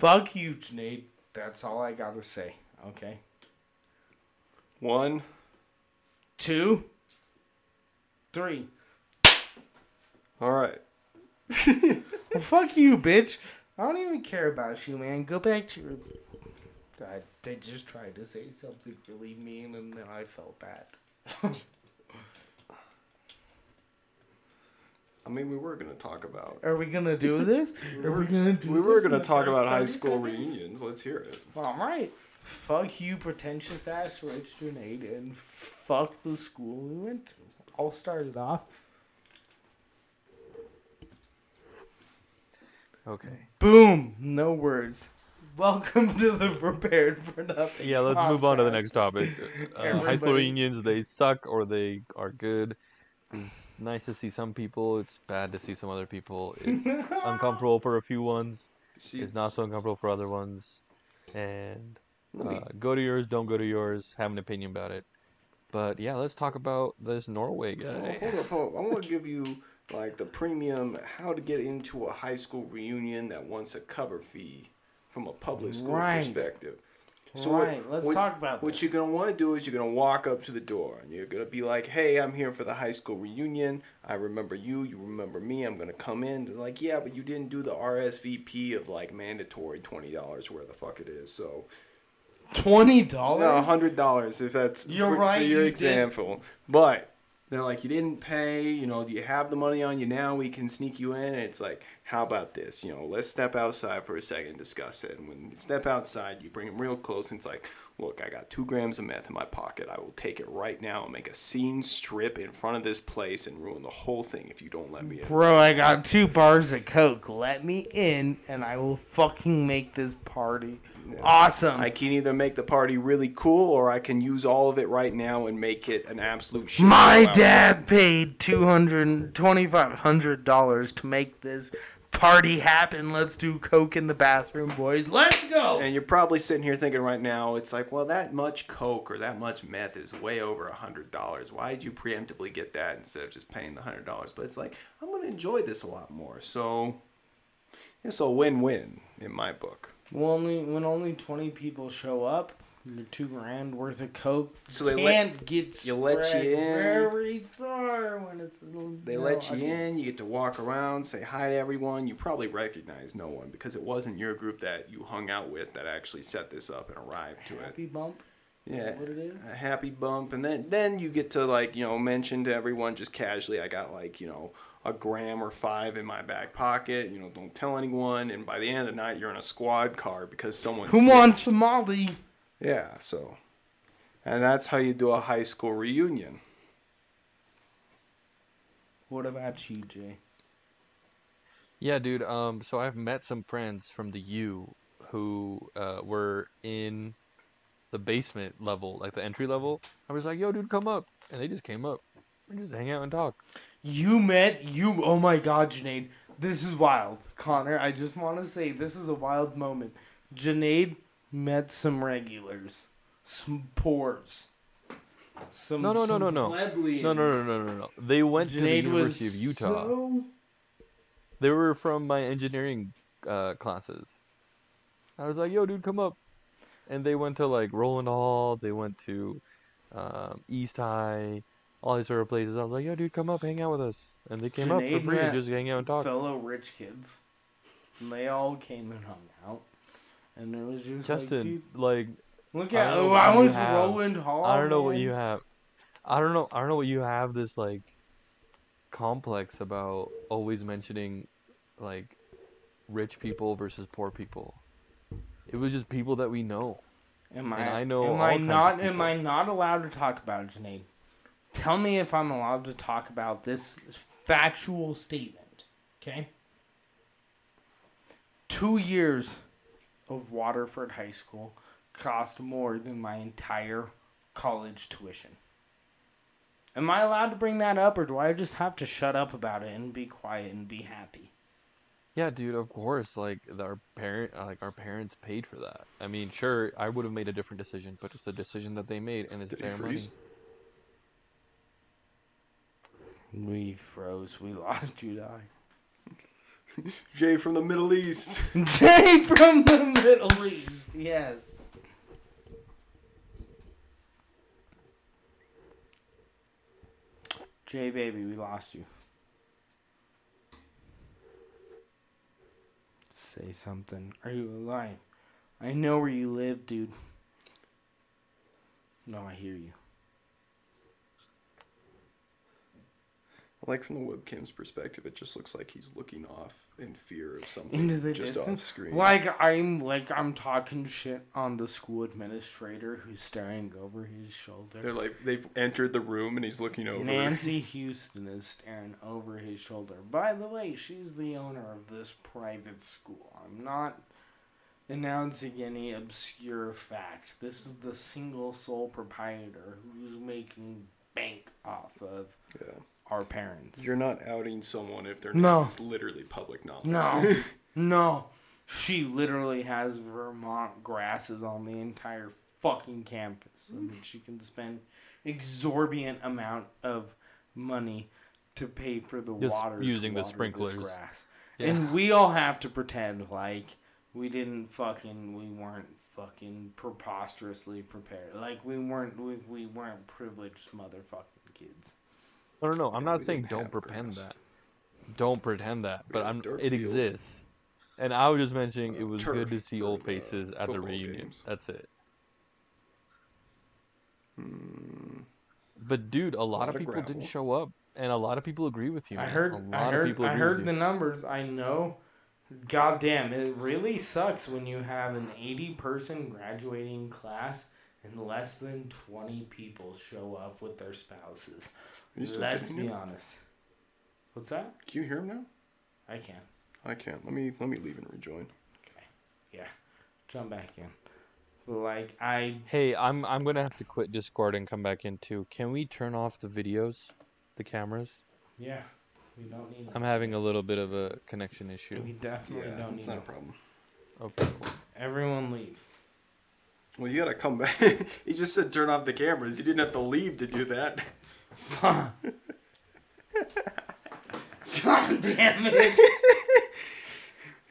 Fuck you, Janaid. That's all I gotta say. Okay. One. Two. Three. All right. Well, fuck you, bitch. I don't even care about you, man. Go back to your. God, they just tried to say something really mean, and then I felt bad. I mean, we were gonna talk about. Are we gonna do this? Are we gonna do? We were gonna talk about high school seconds? reunions. Let's hear it. All right. Fuck you, pretentious ass Rich Grenade, and fuck the school we went to. I'll start it off. Okay. Boom. No words. Welcome to the Prepared for Nothing. Yeah, let's move on to the next topic. Uh, high school reunions, they suck or they are good. It's nice to see some people. It's bad to see some other people. It's uncomfortable for a few ones. See, It's not so uncomfortable for other ones. And me- uh, go to yours, don't go to yours. Have an opinion about it. But yeah, let's talk about this Norway Oh, guy. hold up, hold up. I want to give you like the premium how to get into a high school reunion that wants a cover fee from a public school Right. perspective. Right, let's talk about What this. you're gonna want to do is you're gonna walk up to the door and you're gonna be like, "Hey, I'm here for the high school reunion. I remember you. You remember me. I'm gonna come in." They're like, "Yeah, but you didn't do the RSVP of like mandatory twenty dollars, where the fuck it is." So Twenty dollars? no, hundred dollars if that's You're for, right, for your you did. example. But they're like, you didn't pay. You know, do you have the money on you now? We can sneak you in. And it's like, how about this? You know, let's step outside for a second, and discuss it. And when you step outside, you bring them real close, and it's like, look, I got two grams of meth in my pocket. I will take it right now and make a scene strip in front of this place and ruin the whole thing if you don't let me in. Bro, I got two bars of coke. Let me in, and I will fucking make this party awesome. I can either make the party really cool, or I can use all of it right now and make it an absolute shit. My dad paid two hundred twenty five hundred dollars to make this party happen. Let's do coke in the bathroom, boys. Let's go. And you're probably sitting here thinking right now, it's like, well, that much coke or that much meth is way over a hundred dollars. Why did you preemptively get that instead of just paying the hundred dollars? But it's like, I'm gonna enjoy this a lot more. So it's a win-win in my book. Well, only when only twenty people show up, your two grand worth of coke So they let- can't get you let you in. very far when it's. They let you in, you get to walk around, say hi to everyone. You probably recognize no one because it wasn't your group that you hung out with that actually set this up and arrived to it. Happy bump. Yeah, that what it is? a happy bump, and then then you get to like you know mention to everyone just casually. I got like you know a gram or five in my back pocket. You know, don't tell anyone. And by the end of the night, you're in a squad car because someone. Who snitched. wants? Yeah, so, and that's how you do a high school reunion. What about you, Jay? Yeah, dude. Um, so I've met some friends from the U who uh, were in the basement level, like the entry level. I was like, "Yo, dude, come up," and they just came up and just hang out and talk. You met you. Oh my God, Janaid, this is wild. Connor, I just want to say this is a wild moment. Janaid met some regulars, some pores, some. No, no, no, no, no. No, no, no, no, no, no. They went to the University of Utah. so They were from my engineering uh, classes. I was like, "Yo, dude, come up," and they went to like Rowland Hall. They went to um, East High, all these sort of places. I was like, "Yo, dude, come up, hang out with us," and they came up for free, just hang out and talk. fellow rich kids. And they all came and hung out, and it was just Justin, like, dude, like, look at oh, I you went to have. Rowland Hall. I don't know what you have. I don't know. I don't know what you have. This like complex about always mentioning like rich people versus poor people. It was just people that we know. Am And I, I know am I not am. I not allowed to talk about it, Janaid? Tell me if I'm allowed to talk about this factual statement. Okay? Two years of Waterford High School cost more than my entire college tuition. Am I allowed to bring that up or do I just have to shut up about it and be quiet and be happy? Yeah, dude. Of course, like our parent, uh, like our parents paid for that. I mean, sure, I would have made a different decision, but it's the decision that they made, and it's Did their money. We froze. We lost Judy. Jay from the Middle East. Jay from the Middle East. Yes. Jay, baby, we lost you. Say something. Are you alive? I know where you live, dude. No, I hear you. Like from the webcam's perspective, it just looks like he's looking off in fear of something Into the just distance. off screen. Like I'm like I'm talking shit on the school administrator who's staring over his shoulder. They're like they've entered the room and he's looking over. Nancy Heuston is staring over his shoulder. By the way, she's the owner of this private school. I'm not announcing any obscure fact. This is the single sole proprietor who's making bank off of Yeah. Our parents. You're not outing someone if their No. name is literally public knowledge. No, no. She literally has Vermont grasses on the entire fucking campus, and she can spend exorbitant amount of money to pay for the Just water to using the water this sprinklers. grass. Yeah. And we all have to pretend like we didn't fucking we weren't fucking preposterously prepared. Like we weren't we, we weren't privileged motherfucking kids. No, no, no. I'm not saying don't pretend grass. that. Don't pretend that. We But had a I'm. dirt It field. exists. And I was just mentioning it Uh, was good to see for, old uh, faces at the football reunion. games. That's it. Hmm. But dude, a lot, lot of of people gravel. didn't show up, and a lot of people agree with you. I heard A lot I of heard people I heard the you. numbers. I know God damn, it really sucks when you have an 80 person graduating class and less than 20 people show up with their spouses. Are still Let's be him? honest. What's that? Can you hear him now? I can. I can't. Let me let me leave and rejoin. Okay. Yeah. Jump back in. Like I Hey, I'm I'm gonna have to quit Discord and come back in too. Can we turn off the videos, the cameras? yeah, we don't need I'm having a little bit of a connection issue. we definitely Yeah, don't it's need not a problem. Okay, cool. Everyone leave. Well, you gotta come back. he just said turn off the cameras. You didn't have to leave to do that. God damn it.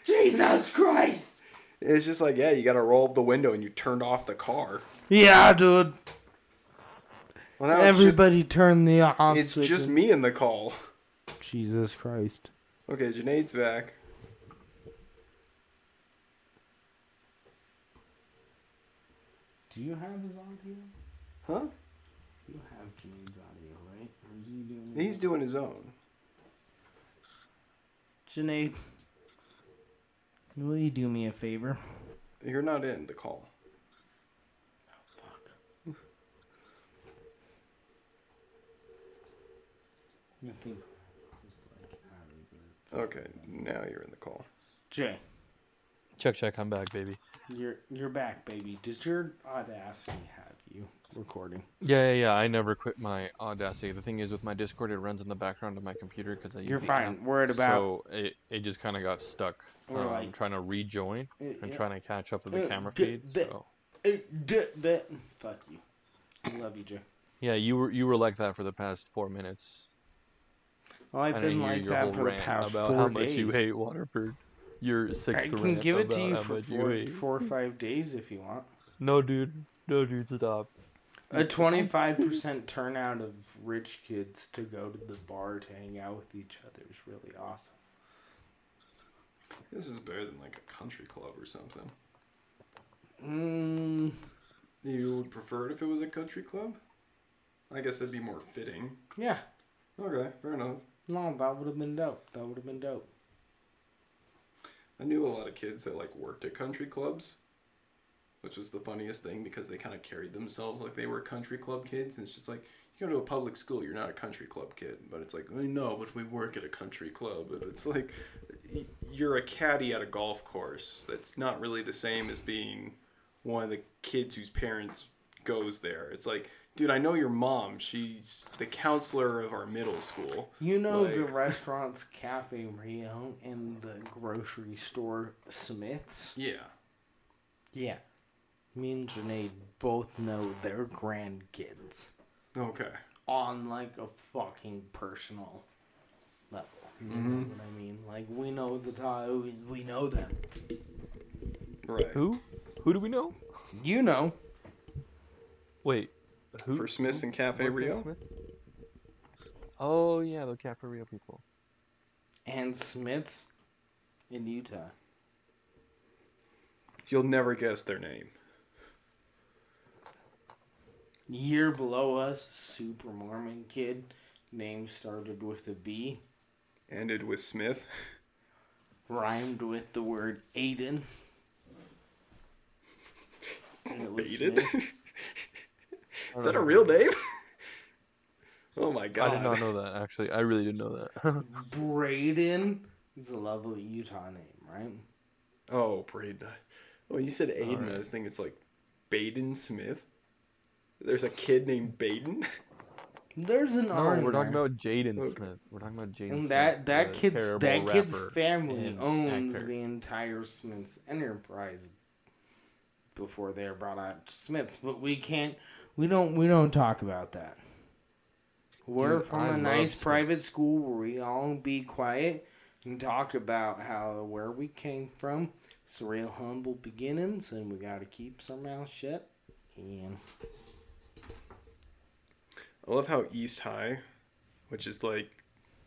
Jesus Christ. It's just like, yeah, you gotta roll up the window and you turned off the car. Yeah, dude. Well, now it's just, Everybody turn the off it's just me in the call. Jesus Christ. Okay, Janae's back. Do you have his audio? Huh? You have Jane's audio, right? Or is he doing He's doing his own. Janae, will you do me a favor? You're not in the call. Oh, fuck. I think. like, out of the- Okay, now you're in the call. Jay, Check, check. I'm back, baby. You're you're back, baby. Does your Audacity have you recording? Yeah, yeah, yeah. I never quit my Audacity. The thing is, with my Discord, it runs in the background of my computer because I. use You're fine. app. At about. So it, it just kind of got stuck. We're Um, like- trying to rejoin Uh, and trying to catch up to the Uh, camera feed. So d- Fuck you. I love you, Jay. yeah, you were you were like that for the past four minutes. Well, I've been like that for the past about four how days. much you hate Waterford. Your sixth I can rant give it to you how for much you four, four or five days if you want. No, dude. No, dude. Stop. A 25% turnout of rich kids to go to the bar to hang out with each other is really awesome. This is better than like a country club or something. Mm, You would prefer it if it was a country club? I guess it'd be more fitting. yeah. Okay, fair enough. No, that would have been dope. That would have been dope. I knew a lot of kids that like worked at country clubs, which was the funniest thing because they kind of carried themselves like they were country club kids. And it's just like you go to a public school, you're not a country club kid, but it's like I know, but we work at a country club, and it's like you're a caddy at a golf course. That's not really the same as being one of the kids whose parents goes there. It's like. Dude, I know your mom. She's the counselor of our middle school. You know the restaurants Cafe Rio and the grocery store Smith's? Yeah. Yeah. Me and Janae both know their grandkids Okay. on like a fucking personal level. You know mm-hmm. what I mean? Like we know the top, we know them. Right. Who? Who do we know? You know. Wait. Who? For Smiths and Cafe What Rio? Smiths? Oh yeah, the Cafe Rio people. And Smiths in Utah. You'll never guess their name. Year below us, Super Mormon kid. Name started with a B. Ended with Smith. Rhymed with the word Aiden. And it was Baited? Smith. Is that a real name? oh my god. I did not know that actually. I really didn't know that. Braden is a lovely Utah name, right? Oh, Braden. Well, you said Aiden. I was thinking it's like Baden Smith. There's a kid named Baden. There's an no, R. we're talking about Jaden Okay. Smith. We're talking about Jaden And Smith. that that the kid's that kid's family owns actor. the entire Smiths enterprise before they're brought out Smiths, but we can't we don't we don't talk about that. We're Dude, from I a nice Smiths. private school where we all be quiet and talk about how where we came from. It's real humble beginnings and we gotta keep our mouth shut and I love how East High, which is like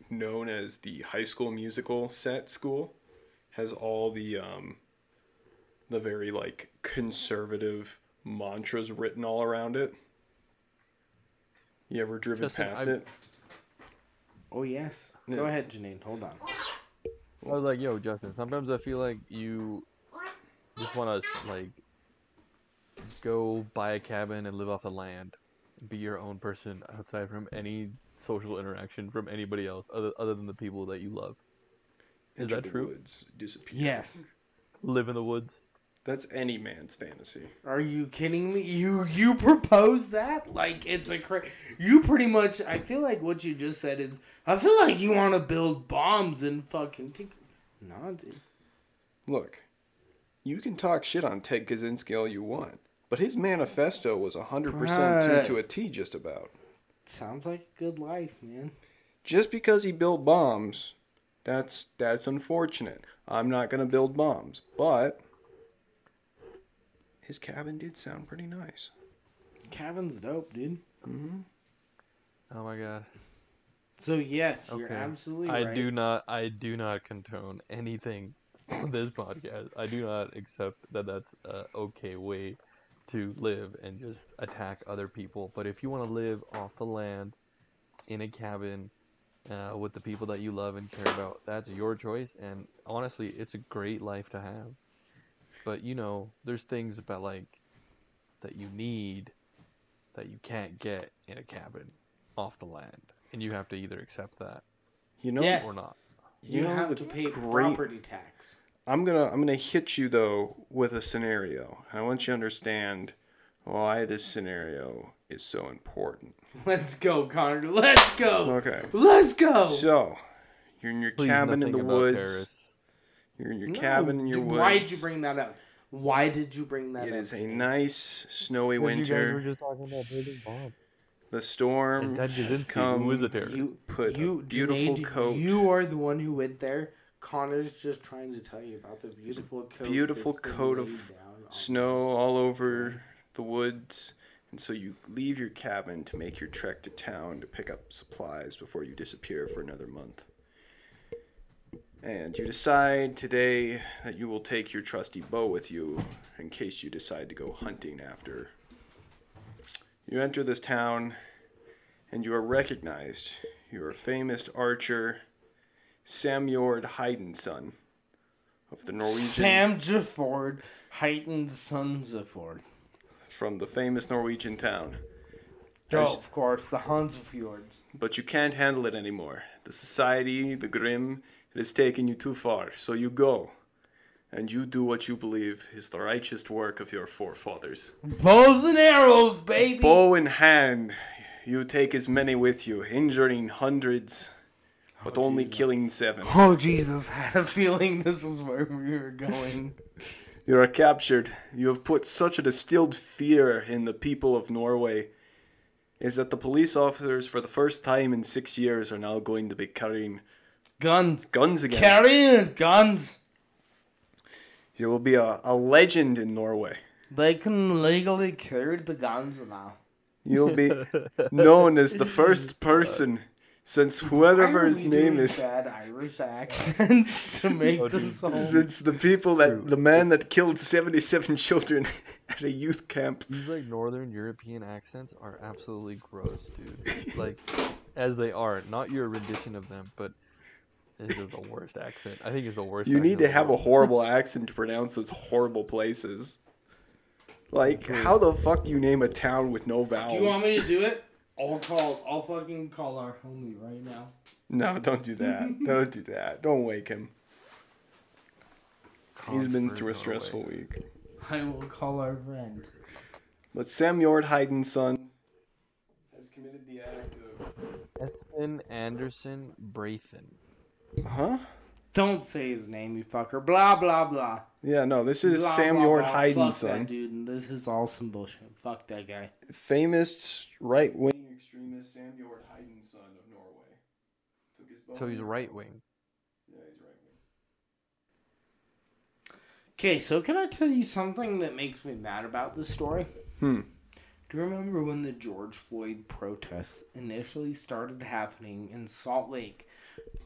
known as the high school musical set school, has all the um the very like conservative mantras written all around it. You ever driven Justin, past I've- it? Oh yes. Yeah. Go ahead, Janine, hold on. I was like, yo, Justin, sometimes I feel like you just want to, like, go buy a cabin and live off the land. Be your own person outside from any social interaction from anybody else other, other than the people that you love. Is Enter that true? Woods, disappear. Yes. Live in the woods. That's any man's fantasy. Are you kidding me? You you propose that? Like it's a cra- you pretty much I feel like what you just said is I feel like you want to build bombs and fucking think Nah, dude. Look, you can talk shit on Ted Kaczynski all you want, but his manifesto was 100% Bruh. to, to a T just about. Sounds like a good life, man. Just because he built bombs, that's that's unfortunate. I'm not going to build bombs, but his cabin did sound pretty nice. Cabin's dope, dude. Hmm. Oh my god. So yes, you're Okay. absolutely I right. do not. I do not condone anything on this podcast. I do not accept that that's a okay way to live and just attack other people. But if you want to live off the land in a cabin uh, with the people that you love and care about, that's your choice. And honestly, it's a great life to have. But you know, there's things about like that you need that you can't get in a cabin off the land, and you have to either accept that You know, Yes. or not. You, you know have to pay great- property tax. I'm gonna I'm gonna hit you though with a scenario. I want you to understand why this scenario is so important. Let's go, Connor. Let's go. Okay. Let's go. So, you're in your Please, cabin in the about woods. Terrorists. You're in your No, cabin in your dude, woods. Why'd you bring that up? Why did you bring that It up? is a nice snowy Because You guys were winter. just talking about building bombs. The storm has come. who is a terrorist. You Put a you beautiful Janae, coat. You are the one who went there. Connor's just trying to tell you about the beautiful coat. beautiful coat of laid down Snow all over the woods, and so you leave your cabin to make your trek to town to pick up supplies before you disappear for another month. And you decide today that you will take your trusty bow with you in case you decide to go hunting after. You enter this town and you are recognized. You are a famous archer, Samjord Heidenson of the Norwegian Sam Jafford, heightened sons of Ford. from the famous Norwegian town. Oh, of course, the Hans of Fjords. But you can't handle it anymore. The society, the grim, it has taken you too far. So you go. And you do what you believe is the righteous work of your forefathers. Bows and arrows, baby. Bow in hand, you take as many with you, injuring hundreds, but oh, only killing seven. Oh Jesus! I had a feeling this was where we were going. You are captured. You have put such a distilled fear in the people of Norway. Is that the police officers, for the first time in six years, are now going to be carrying Guns. Guns again. Carrying guns. You will be a, a legend in Norway. They can legally carry the guns now. You'll be known as the first person since whoever his Why are we name is. Bad Irish accents to make Oh, this all. Since the people that the man that killed seventy-seven children at a youth camp. These like northern European accents are absolutely gross, dude. like, as they are, not your rendition of them, but this is the worst accent. I think it's the worst. You need to in the have a horrible accent to pronounce those horrible places. Like, hmm. how the fuck do you name a town with no vowels? Do you want me to do it? I'll call. I'll fucking call our homie right now. No, don't do that. don't do that. Don't wake him. He's been through a Norway. stressful week. I will call our friend. But Sam Yord Hayden's son has committed the act of. Espen Andersen Bråthen. Huh? Don't say his name, you fucker. Blah blah blah. Yeah, no, this is Blah, Sam blah, Yord blah. Fuck son. That dude, and this is all some bullshit. Fuck that guy. Famous right wing extremist Sam Yord Hayden's son of Norway. Took his So he's bow- right wing. Yeah, he's right wing. Okay, so can I tell you something that makes me mad about this story? Hmm. Do you remember when the George Floyd protests initially started happening in Salt Lake?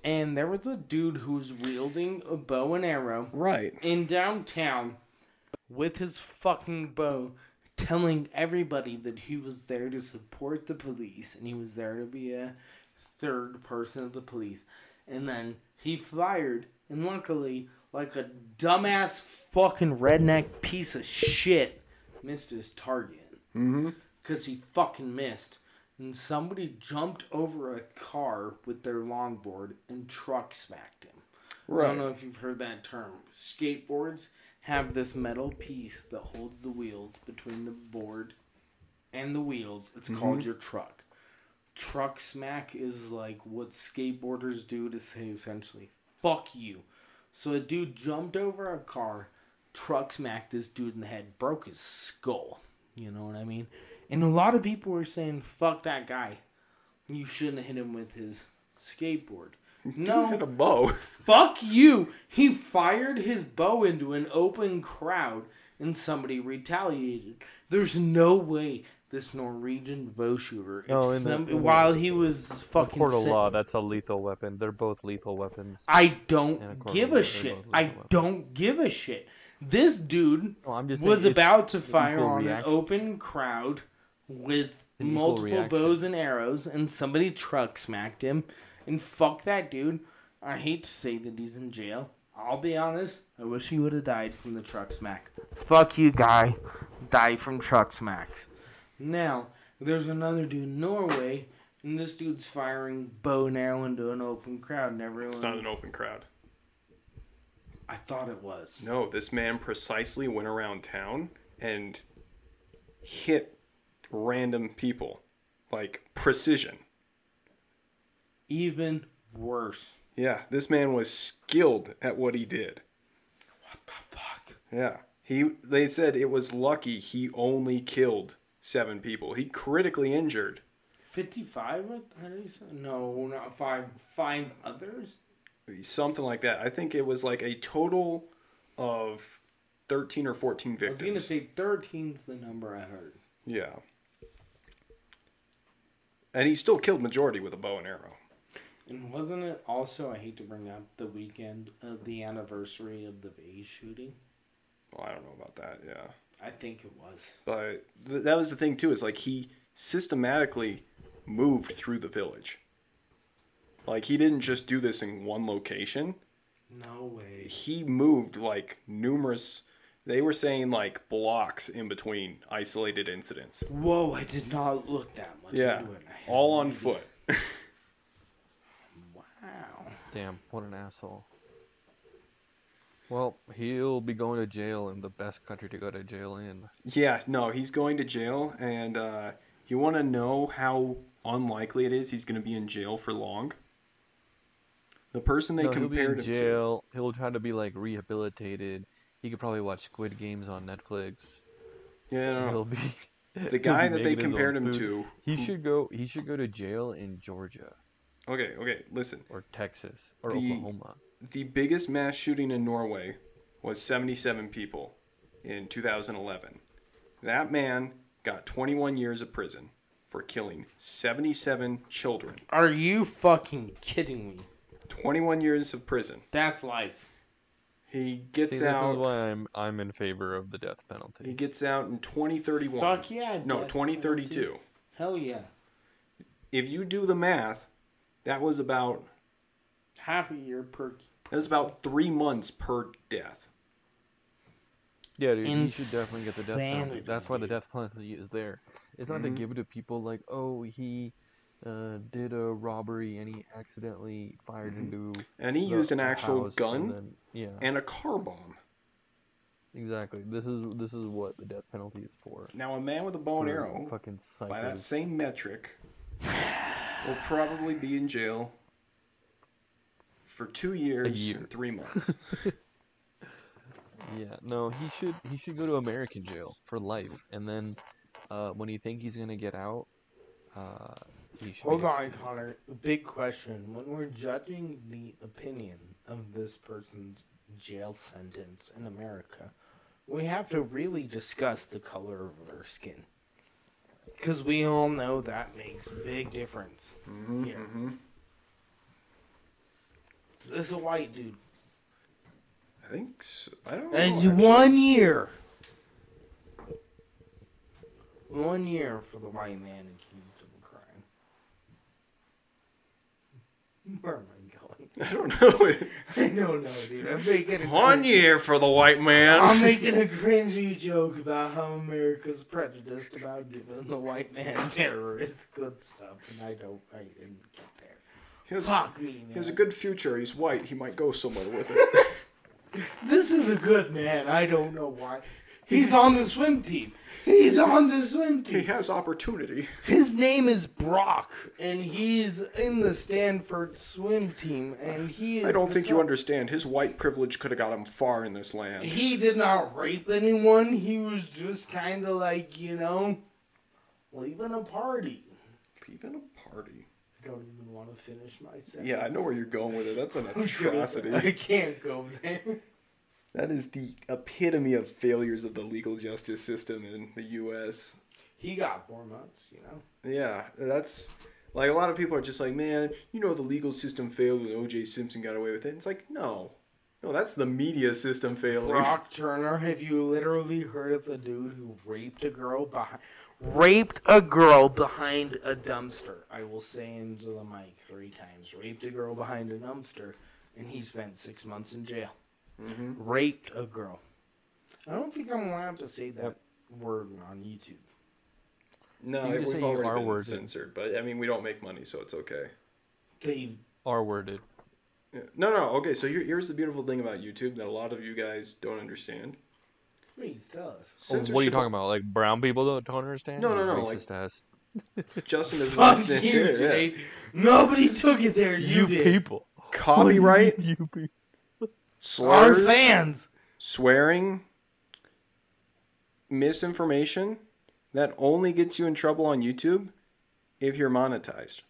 And there was a dude who was wielding a bow and arrow Right. in downtown with his fucking bow, telling everybody that he was there to support the police and he was there to be a third person of the police. And then he fired, and luckily, like a dumbass fucking redneck piece of shit, missed his target. Mm-hmm. Because he fucking missed. And somebody jumped over a car with their longboard and truck smacked him. Right. I don't know if you've heard that term. Skateboards have this metal piece that holds the wheels between the board and the wheels. It's called mm-hmm. your truck. Truck smack is like what skateboarders do to say essentially, fuck you. So a dude jumped over a car, truck smacked this dude in the head, broke his skull. You know what I mean? And a lot of people were saying, fuck that guy. You shouldn't have hit him with his skateboard. No, Hit a bow. Fuck you! He fired his bow into an open crowd and somebody retaliated. There's no way this Norwegian bow shooter, if No, in the- some, in the- while he was fucking court of sit- law, that's a lethal weapon. They're both lethal weapons. I don't give a shit. I weapons. don't give a shit. This dude No, was about to fire equal on an open crowd with An multiple bows and arrows, and somebody truck smacked him. And fuck that dude. I hate to say that he's in jail. I'll be honest. I wish he would have died from the truck smack. Fuck you, guy. Die from truck smacks. Now, there's another dude in Norway, and this dude's firing bow and arrow into an open crowd, and everyone. It's not an open crowd. I thought it was. No, this man precisely went around town and hit random people. Like precision. Even worse. Yeah, this man was skilled at what he did. What the fuck? Yeah. He they said it was lucky he only killed 7 people. He critically injured 55 what how did he say? no not five five others something like that. I think it was like a total of 13 or 14 victims. i was gonna say 13's the number i heard Yeah. And he still killed majority with a bow and arrow. and wasn't it also i hate to bring up the weekend of the anniversary of the base shooting Well, I don't know about that. Yeah. i think it was But th- that was the thing too. Is like he systematically moved through the village. Like he didn't just do this in one location. no way He moved like numerous. They were saying like blocks in between isolated incidents. whoa i did not look that much Yeah, it all on idea. foot. wow Damn, what an asshole. Well, he'll be going to jail in the best country to go to jail in. Yeah, no, he's going to jail, and uh, you want to know how unlikely it is he's going to be in jail for long. The person they no, he'll be in compared him to. jail. He'll try to be like rehabilitated. He could probably watch Squid Games on Netflix. Yeah, no, no. He'll be the guy that they making his own compared him food. to. He who- should go. He should go to jail in Georgia. Okay, okay, listen. or Texas or The- Oklahoma. The biggest mass shooting in Norway was 77 people in 2011. That man got 21 years of prison for killing 77 children. Are you fucking kidding me? 21 years of prison. That's life. He See, gets this is out. why I'm I'm in favor of the death penalty. He gets out in 2031. Fuck yeah. No, 2032. penalty. Hell yeah. If you do the math, that was about Half a year per. that was about three months per death. Yeah, dude, you should definitely get the death penalty. That's why the death penalty is there. It's not to mm-hmm. give it to people like, oh, he uh, did a robbery and he accidentally fired into And he the- used an actual gun and then- yeah, and a car bomb. exactly. This is this is what the death penalty is for. Now, a man with a bow and arrow, fucking by that same metric, will probably be in jail for two years year. and three months. Yeah, no, he should he should go to American jail for life, and then uh, when you think he's gonna get out, uh, he should. be Hold on, executed. Connor. Big question. When we're judging the opinion of this person's jail sentence in America, we have to really discuss the color of their skin. Because we all know that makes big difference. Mm-hmm, here. Mm-hmm. Is this a white dude? I think so. I don't know. And actually. one year. One year for the white man accused of a crime. Where am I going? I don't know. I don't know, dude. I'm making a One cringe- year for the white man. I'm making a cringy joke about how America's prejudiced about giving the white man terrorist good stuff, and I don't. I didn't get there. He has, Fuck me, man. he has a good future. He's white. He might go somewhere with it. This is a good man. I don't know why. He's on the swim team. He's on the swim team. he has opportunity. His name is Brock, and he's in the Stanford swim team, and he is. I don't think you understand. His white privilege could have got him far in this land. He did not rape anyone. He was just kind of like, you know, leaving a party. Leaving a party. I don't even want to finish my sentence. Yeah, I know where you're going with it. That's an was I can't go there. That is the epitome of failures of the legal justice system in the U.S. He got four months, you know. Yeah, that's like a lot of people are just like, man, you know, the legal system failed when O.J. Simpson got away with it. It's like, no, no, that's the media system failing. Brock Turner, have you literally heard of the dude who raped a girl behind raped a girl behind a dumpster? I will say into the mic three times. Raped a girl behind a dumpster, and he spent six months in jail. Mm-hmm. Raped a girl. I don't think I'm allowed to say that word on YouTube. No, You can we've say you already are been worded. censored, but I mean, we don't make money, so it's okay. They are worded. No, no, okay. So here, here's the beautiful thing about YouTube that a lot of you guys don't understand. please tell us. Oh, what are you talking about? Like brown people don't, don't understand? No, no, Like no, like- ass. Justin is Fuck listening. you, Yeah, yeah. Nobody took it there. You, You did. people. Copyright, You people. Our fans. swearing, misinformation. That only gets you in trouble on YouTube if you're monetized.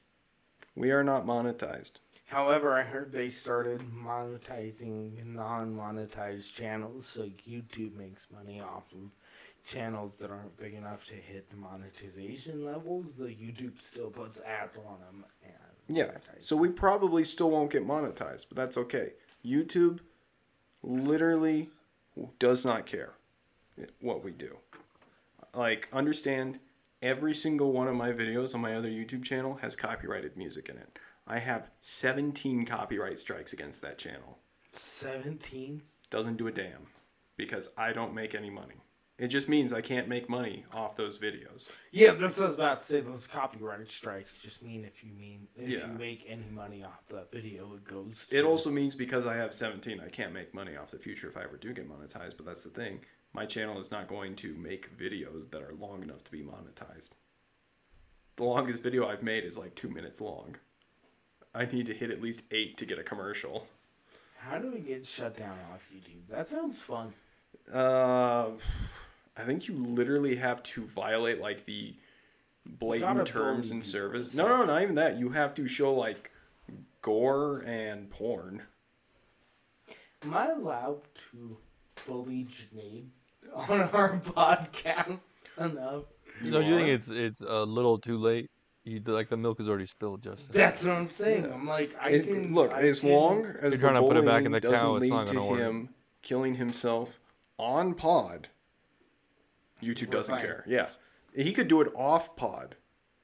We are not monetized. However, I heard they started monetizing non-monetized channels, so YouTube makes money off of channels that aren't big enough to hit the monetization levels. The YouTube still puts ads on them and Yeah. So we probably still won't get monetized, but that's okay. YouTube literally does not care what we do. Like, understand every single one of my videos on my other YouTube channel has copyrighted music in it. I have 17 copyright strikes against that channel. seventeen. Doesn't do a damn because I don't make any money. It just means I can't make money off those videos. Yeah, that's what I was about to say. Those copyright strikes just mean if you mean if Yeah. you make any money off the video, it goes. To It also means because I have 17, I can't make money off the future if I ever do get monetized. But that's the thing. My channel is not going to make videos that are long enough to be monetized. The longest video I've made is like two minutes long. I need to hit at least eight to get a commercial. How do we get shut down off YouTube? That sounds fun. Uh, I think you literally have to violate like the blatant terms and service. No, no, not even that. You have to show like gore and porn. Am I allowed to bully Janaid on our podcast enough? Don't you think it's it's a little too late? You like the milk is already spilled, Justin. That's what I'm saying. I'm like, I It- can look, I as can- long as the You're trying to put it back in bullying the doesn't cow, it's lead not to gonna him killing himself on pod, YouTube doesn't fine. care. Yeah, he could do it off pod,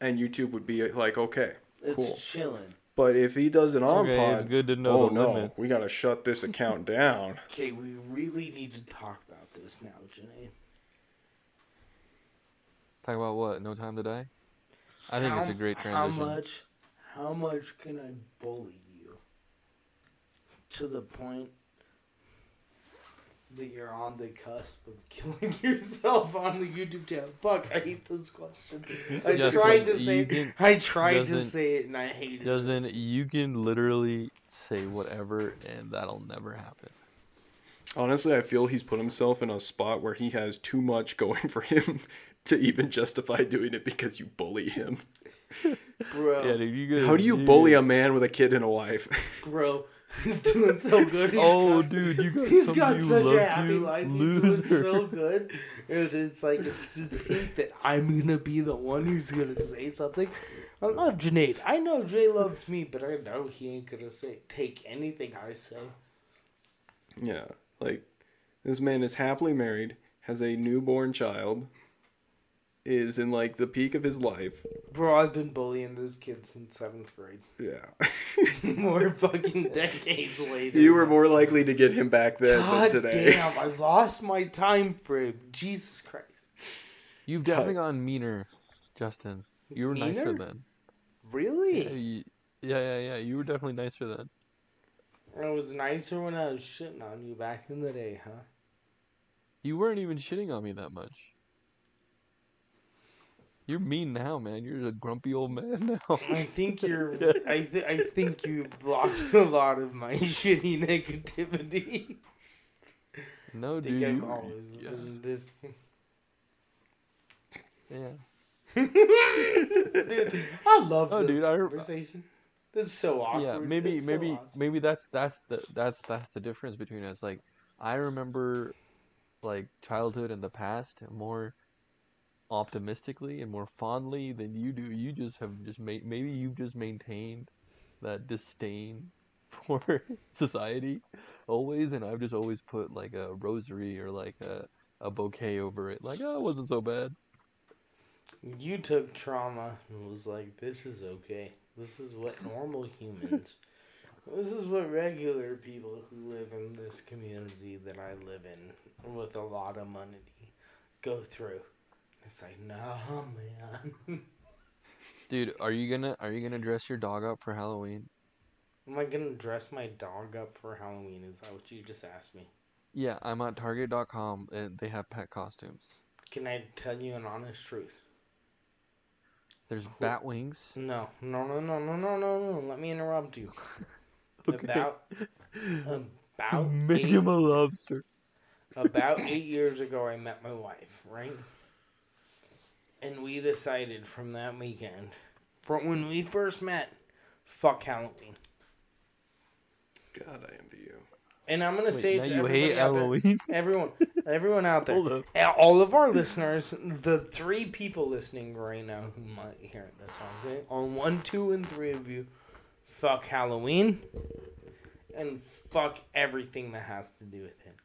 and YouTube would be like, okay, It's cool. chilling. But if he does it on Okay, pod, it's good to know oh no, limits. we gotta shut this account down. Okay, we really need to talk about this now, Janaid. Talk about what? No time to die. I think it's a great transition. How much? How much can I bully you to the point that you're on the cusp of killing yourself on the YouTube channel? Fuck, I hate this question. I Justin, tried to say. can- I tried to say it and I hate it. Justin, you can literally say whatever, and that'll never happen. Honestly, I feel he's put himself in a spot where he has too much going for him to even justify doing it because you bully him. bro, Yeah, dude, you. How do you bully a man with a kid and a wife? bro, he's doing so good. Oh, he's Oh, got- dude, you got He's some got such a happy you, life. He's doing so good. And it's like it's just to think that I'm gonna be the one who's gonna say something. I love Janaid. I know Jay loves me, but I know he ain't gonna say take anything I say. yeah, like this man is happily married, has a newborn child, is in like the peak of his life. Bro, I've been bullying this kid since seventh grade. Yeah. more fucking decades later. you were more likely to get him back then God than today. damn! I lost my time frame. Jesus Christ. You've definitely gotten meaner, Justin. You were nicer then. Really? Yeah, you- yeah, yeah, yeah. You were definitely nicer then. And it was nicer when I was shitting on you back in the day, huh? You weren't even shitting on me that much. You're mean now, man. You're a grumpy old man now. I think you're. I th- I think you blocked a lot of my shitty negativity. no, I dude. I've always yeah, been this. yeah. dude, I love Oh, dude, I- conversation. That's so awkward. yeah maybe so maybe awesome. maybe that's that's the that's that's the difference between us like i remember like childhood in the past more optimistically and more fondly than you do you just have just made maybe you've just maintained that disdain for society always and i've just always put like a rosary or like a a bouquet over it like oh it wasn't so bad You took trauma and was like, "This is okay. This is what normal humans." This is what regular people who live in this community that I live in with a lot of money go through. It's like, no, man. dude are you gonna are you gonna dress your dog up for halloween Am I gonna dress my dog up for Halloween? Is that what you just asked me? Yeah, I'm at Target.com and they have pet costumes. Can I tell you an honest truth? There's bat wings. No, no, no, no, no, no, no, no. Let me interrupt you. Okay. About about Make eight, him a lobster. about eight years ago, I met my wife, right? And we decided from that weekend, from when we first met, fuck Halloween. God, I envy you. And I'm gonna say Wait, it now to you everybody hate out there, Halloween. everyone, everyone out there, Hold up. All of our listeners, the three people listening right now who might hear this, okay? On one, two, and three of you, fuck Halloween, and fuck everything that has to do with it.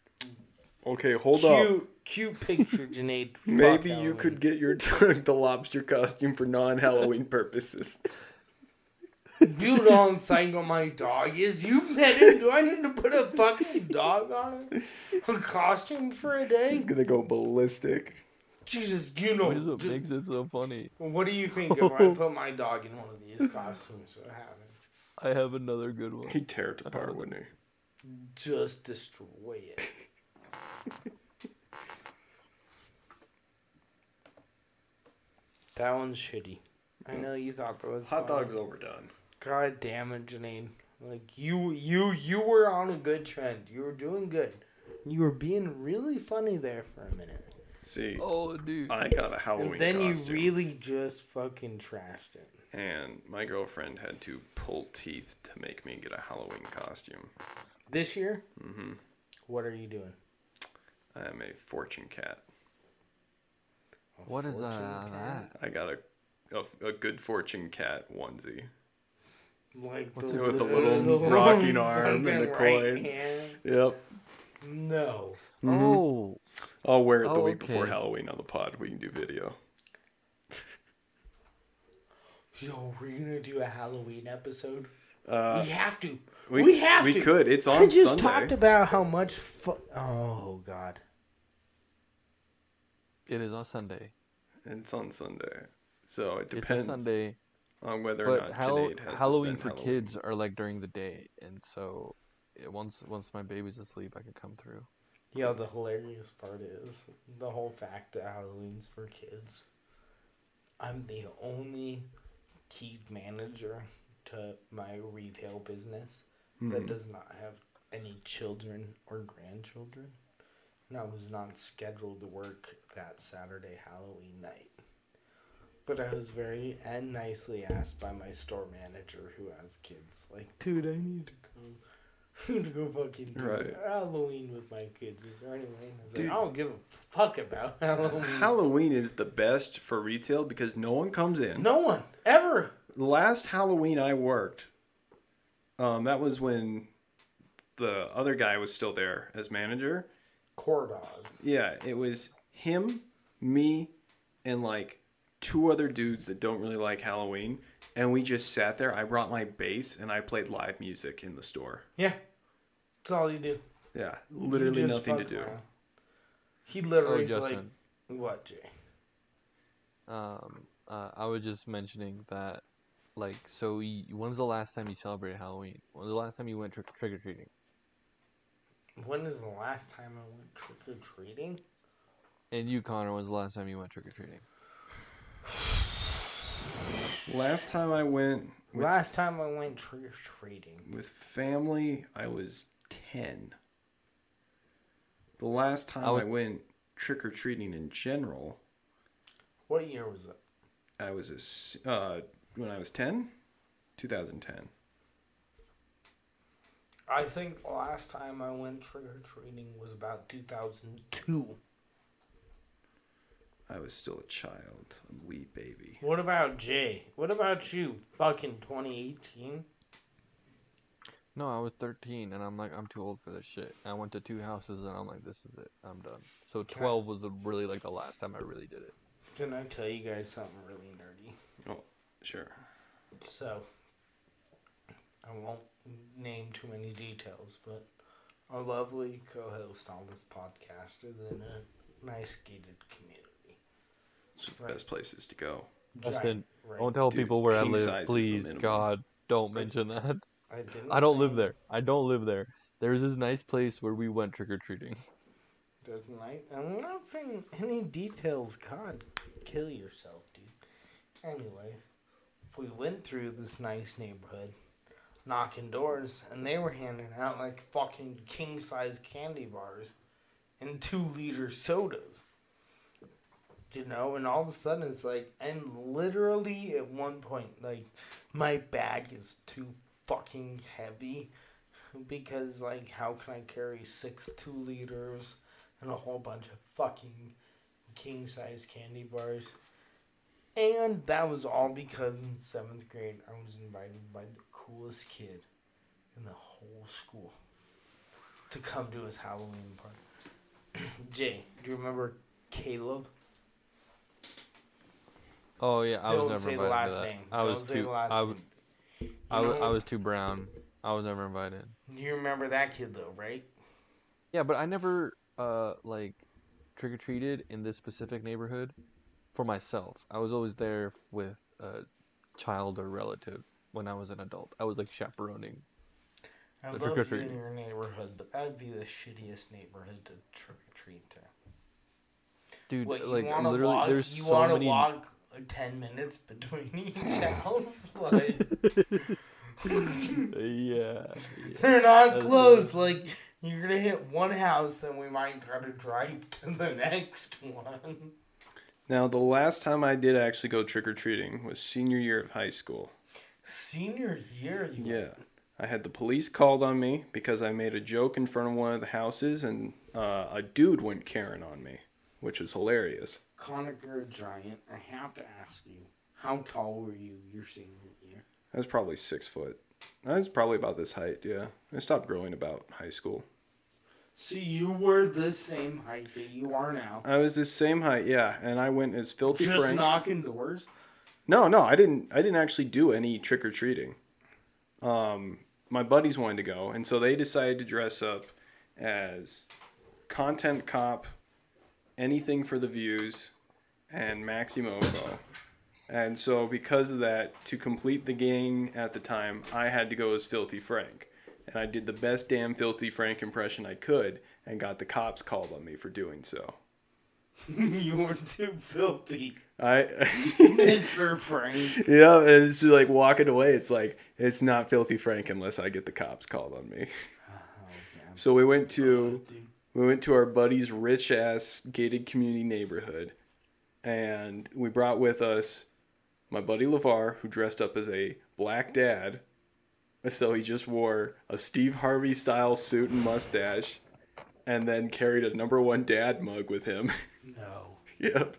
Okay, hold up. Cute, cute picture, Janaid. Fuck Maybe you could get your the lobster costume for non-Halloween purposes. You know how psycho my dog is. You met him. Do I need to put a fucking dog on it? A costume for a day? He's gonna go ballistic. Jesus, you know. What is what d- makes it so funny? What do you think if I put my dog in one of these costumes? What happened? I have another good one. He'd tear it apart, wouldn't he? Just destroy it. that one's shitty. I know you thought that was Hot funny. dog's overdone. God damn it, Janine. Like you, you, you were on a good trend. You were doing good. You were being really funny there for a minute. See, Oh, dude. I got a Halloween And then costume, you really just fucking trashed it. and my girlfriend had to pull teeth to make me get a Halloween costume. This year, Mm hmm what are you doing? I am a fortune cat. A What is fortune uh, cat? that? I got a a, a good fortune cat onesie. Like What's the, it with the little rocking arm and the coin? right hand? Yep. No. Oh, I'll wear it the Oh, week before. Halloween on the pod. We can do video. Yo, we're gonna do a Halloween episode. Uh, we have to. we, we have we to. could. It's on I just Sunday. talked about how much. Fu- oh God. It is on Sunday. It's on Sunday. So it It's a depends Sunday, on whether or but not Hall- Junaid has Halloween to for Halloween. kids are like during the day, and so it, once once my baby's asleep, I can come through. Yeah, the hilarious part is the whole fact that Halloween's for kids. I'm the only key manager to my retail business that Mhm. does not have any children or grandchildren. And I was not scheduled to work that Saturday Halloween night. But I was very and nicely asked by my store manager who has kids, like, dude, I need to go to go fucking do Right. Halloween with my kids. Is there any way? I Dude. like, I don't give a fuck about Halloween. Halloween is the best for retail because no one comes in. no one ever. Last Halloween I worked, um, that was when the other guy was still there as manager. Core dog. Yeah, it was him, me, and like two other dudes that don't really like Halloween. And we just sat there. I brought my bass and I played live music in the store. Yeah, that's all you do. Yeah, literally nothing to do. around. He literally is like, what, Jay? Um, uh, I was just mentioning that, like, so y when's the last time you celebrated Halloween? When's the last time you went trick trick or treating? When is the last time I went trick or treating? And you, Connor, when's the last time you went trick or treating? Last time I went with, Last time I went trick or treating. with family, I was 10. The last time I, was- went trick or treating in general, What year was it? I was a, uh, when I was 10, 2010. I think the last time I went trick or treating was about 2002. I was still a child, a wee baby. What about Jay? What about you? Fucking 2018? No, I was 13, and I'm like, I'm too old for this shit. I went to two houses, and I'm like, this is it. I'm done. So 12 was the, really like the last time I really did it. Can I tell you guys something really nerdy? Oh, sure. So, I won't name too many details, but a lovely co-host on this podcast is in a nice gated community. It's just the Right. best places to go. Justin, Giant, right? Don't tell Dude, people where I live, size is the please. God, don't mention that. I didn't. I don't live there. I don't live there. There's this nice place where we went trick or treating. Doesn't like. I'm not saying any details. God, kill yourself, dude. Anyway, we went through this nice neighborhood, knocking doors, and they were handing out like fucking king size candy bars and two liter sodas. You know, and all of a sudden it's like, and literally at one point, like, my bag is too fucking heavy because, like, how can I carry six two liters and a whole bunch of fucking king size candy bars? And that was all because in seventh grade I was invited by the coolest kid in the whole school to come to his Halloween party. Jay, do you remember Caleb? Oh yeah, I was Don't never say the invited last to that. name. I Don't was say too. the last I, w- name. I, You w- I was too brown. I was never invited. You remember that kid though, right? Yeah, but I never uh like trick or treated in this specific neighborhood for myself. I was always there with a child or relative when I was an adult. I was like chaperoning. I The love you in your neighborhood, but that would be the shittiest neighborhood to trick or treat to. Dude, What, like literally walk, there's you so wanna many walk ten minutes between each house? Like yeah. yeah. they're not That's close. Like You're gonna hit one house, and we might gotta drive to the next one. Now, the last time I did actually go trick or treating was senior year of high school. Senior year, you Yeah. I had the police called on me because I made a joke in front of one of the houses, and uh, a dude went Karen on me, which was hilarious. Conacher Giant, I have to ask you, how tall were you your senior year? I was probably six foot. I was probably about this height, yeah. I stopped growing about high school. So you were the same height that you are now. I was the same height, yeah, and I went as filthy Just Frank. knocking doors. No, no, I didn't. I didn't actually do any trick or treating. Um, my buddies wanted to go, and so they decided to dress up as content cop, anything for the views, and Maxmoefoe. And so, because of that, to complete the gang at the time, I had to go as Filthy Frank, and I did the best damn Filthy Frank impression I could, and got the cops called on me for doing so. you were too filthy, I. Mr. Frank. Yeah, and it's just like walking away. It's like it's not filthy Frank unless I get the cops called on me. Oh, so we went to Dude. we went to our buddy's rich ass gated community neighborhood, and we brought with us my buddy Levar, who dressed up as a black dad. So he just wore a Steve Harvey style suit and mustache, and then carried a number one dad mug with him. No. yep.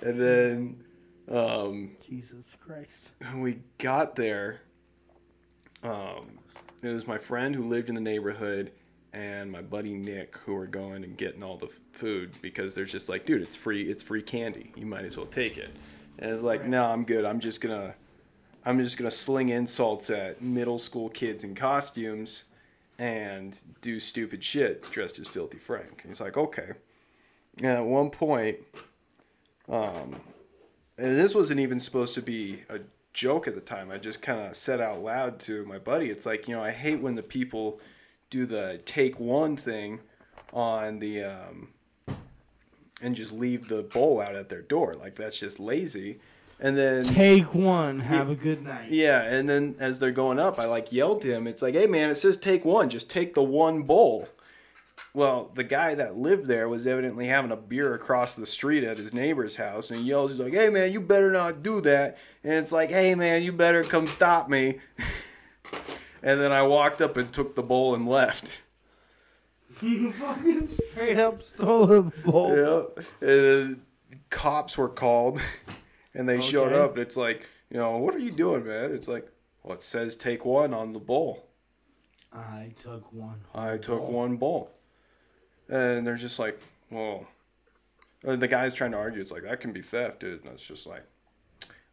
And then um, Jesus Christ. when we got there, um, it was my friend who lived in the neighborhood and my buddy Nick who were going and getting all the f- food because there's just like, dude, it's free, it's free candy. You might as well take it. And it's like, no, I'm good. I'm just gonna, I'm just gonna sling insults at middle school kids in costumes and do stupid shit dressed as Filthy Frank. And he's like, okay. And at one point, um, and this wasn't even supposed to be a joke at the time. I just kind of said out loud to my buddy, it's like, you know, I hate when the people do the take one thing on the, um, and just leave the bowl out at their door. Like, that's just lazy. And then. Take one. Have a good night. Yeah, and then as they're going up, I like yelled to him. It's like, "Hey man, it says take one. Just take the one bowl." Well, the guy that lived there was evidently having a beer across the street at his neighbor's house, and he yells, "He's like, hey man, you better not do that." And it's like, "Hey man, you better come stop me." and then I walked up and took the bowl and left. You fucking straight up stole a bowl. Yeah, and cops were called, and they showed up. It's like, you know, what are you doing, man? It's like, well, it says take one on the bowl. I took one. I took one bowl. And they're just like, well, the guy's trying to argue. It's like, that can be theft, dude. And it's just like,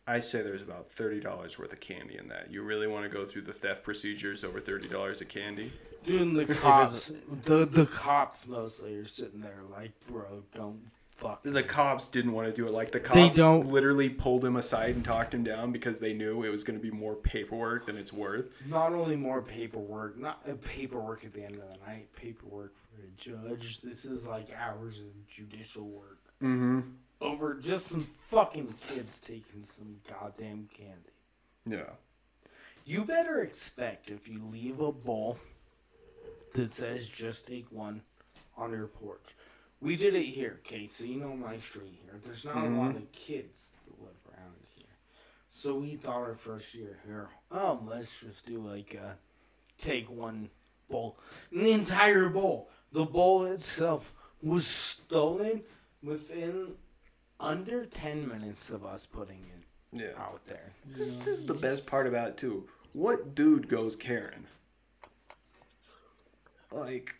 I say there's about $30 worth of candy in that. You really want to go through the theft procedures over $30 of candy? Dude, the cops, the the cops mostly are sitting there like, bro, don't fuck. The cops didn't want to do it. Like, the cops They don't- literally pulled him aside and talked him down because they knew it was going to be more paperwork than it's worth. Not only more paperwork, not uh, paperwork at the end of the night, paperwork for a judge. This is like hours of judicial work Mm-hmm. over just some fucking kids taking some goddamn candy. Yeah. You better expect if you leave a bowl that says just take one on your porch. We did it here, okay? So you know my street here. There's not a mm-hmm. lot of kids that live around here. So we thought our first year here, oh, let's just do like a take one bowl. The entire bowl, the bowl itself was stolen within under 10 minutes of us putting it Yeah. out there. This, this is the best part about it, too. What dude goes Karen? Like,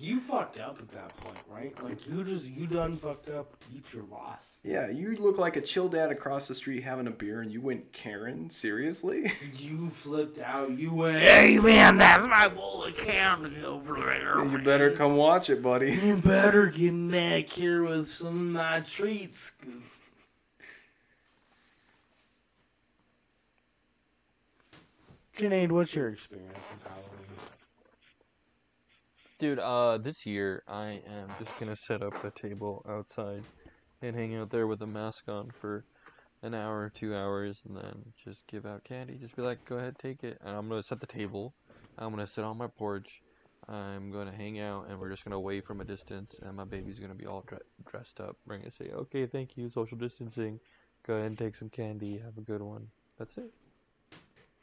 You fucked up at that point, right? Like you just you done fucked up. Eat your loss. Yeah, you look like a chill dad across the street having a beer and you went Karen? Seriously? You flipped out. You went, hey man, that's my bowl of candy over there. you man. better come watch it, buddy. You better get back here with some of my treats. Junaid, what's your experience of Halloween? Dude, uh, this year I am just gonna set up a table outside and hang out there with a mask on for an hour, two hours, and then just give out candy. Just be like, go ahead, take it. And I'm gonna set the table. I'm gonna sit on my porch, I'm gonna hang out and we're just gonna wave from a distance, and my baby's gonna be all dre- dressed up. We're gonna say, "Okay, thank you, social distancing. Go ahead and take some candy. Have a good one." That's it.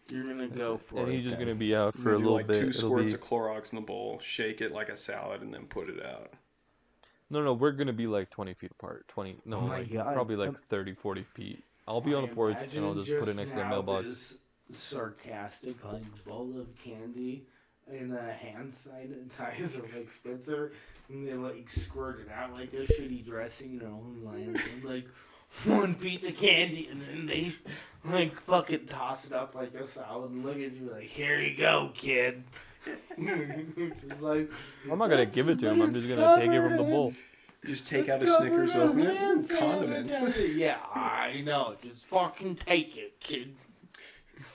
You're gonna go for and it. he's just then. gonna be out for a little like bit. two It'll squirts be of Clorox in the bowl, shake it like a salad, and then put it out. no, no. We're gonna be like 20 feet apart. 20, no, Oh like probably like um, 30, 40 feet. I'll be on the porch and I'll imagine just put it next to the mailbox. This sarcastic like bowl of candy in a hand sanitizer like spritzer, and they like squirt it out like a shitty dressing and it only lands in like one piece of candy, and then they like fucking toss it up like a salad and look at you like, here you go, kid. Just like I'm not gonna give it to him. I'm just gonna take it from the bowl. Just take out a Snickers, in open it, hand ooh, condiments. Yeah, I know. Just fucking take it, kid.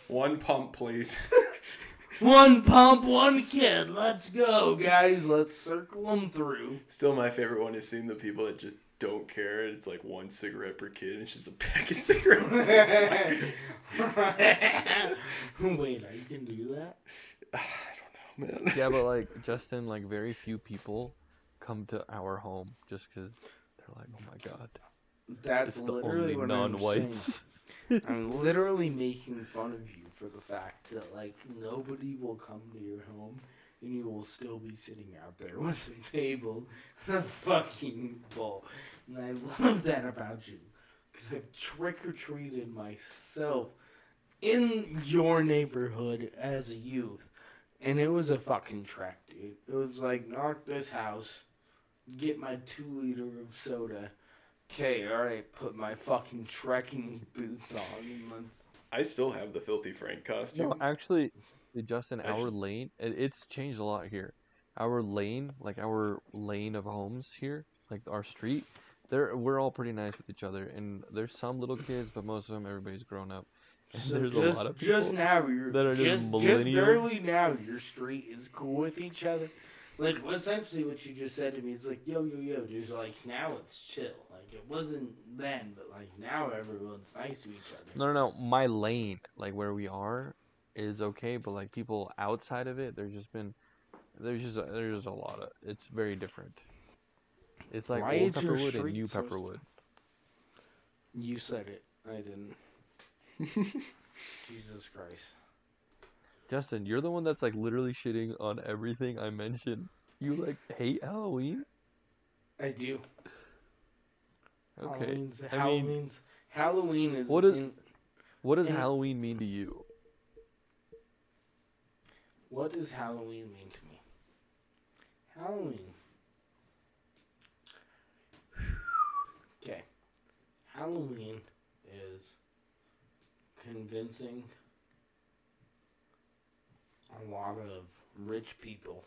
One pump, please. One pump, one kid. Let's go, guys. Let's circle them through. Still, my favorite one is seeing the people that just don't care. It's like one cigarette per kid. It's just a pack of cigarettes. Wait, I can do that? I don't know, man. Yeah, but like Justin, like very few people come to our home just because they're like, oh my god, That's it's the literally only what I'm saying. non-whites. I'm literally making fun of you for the fact that like nobody will come to your home and you will still be sitting out there with a table and a fucking bowl. And I love that about you because I've trick or treated myself in your neighborhood as a youth, and it was a fucking trek, dude. It was like knock this house, get my two liter of soda. Okay, alright, put my fucking trekking boots on and let's. I still have the Filthy Frank costume. No, actually, Justin, our Actu- lane, it, it's changed a lot here. Our lane, like our lane of homes here, like our street, there we're all pretty nice with each other, and there's some little kids, but most of them, everybody's grown up. And So there's just, a lot of people. just now, you're that are just just, just barely now. Your street is cool with each other. Like essentially, what you just said to me is like, yo, yo, yo, dude. Like now it's chill. Like it wasn't then, but like now everyone's nice to each other. No, no, no. My lane, like where we are, is okay, but like people outside of it, there's just been, there's just a, there's a lot of. It's very different. It's like Why old Pepperwood and new so Pepperwood. You said it. I didn't. Jesus Christ. Justin, you're the one that's like literally shitting on everything I mentioned. You like hate Halloween? I do. Okay. Halloween's, I mean, Halloween's Halloween is What is- in, what does and- Halloween mean to you? What does Halloween mean to me? Halloween. Okay. Halloween is convincing a lot of rich people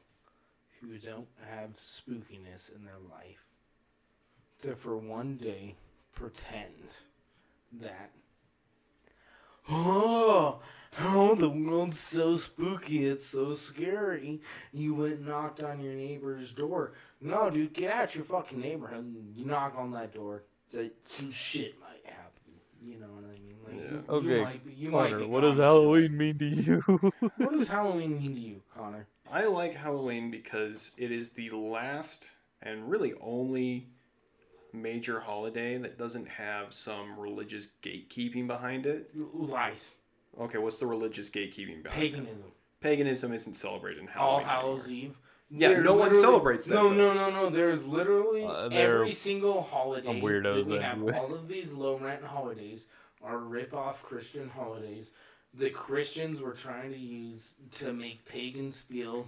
who don't have spookiness in their life to, for one day, pretend that Oh, oh, the world's so spooky, it's so scary. You went and knocked on your neighbor's door. No, dude, get out your fucking neighborhood. and You knock on that door. Say some shit might happen. You know what I mean? Like, Yeah. you, you Okay, might be, you Connor, be what does. Halloween mean to you? What does Halloween mean to you, Connor? I like Halloween because it is the last and really only major holiday that doesn't have some religious gatekeeping behind it. Lies. Okay, what's the religious gatekeeping behind it? Paganism. Paganism isn't celebrated in All Halloween. Hallows anymore. Eve. Yeah, There no one celebrates that, No, though. no, no, no. There's literally Uh, they're every single holiday some weirdos that we have. All of these low rent holidays are rip off Christian holidays. The Christians were trying to use to make pagans feel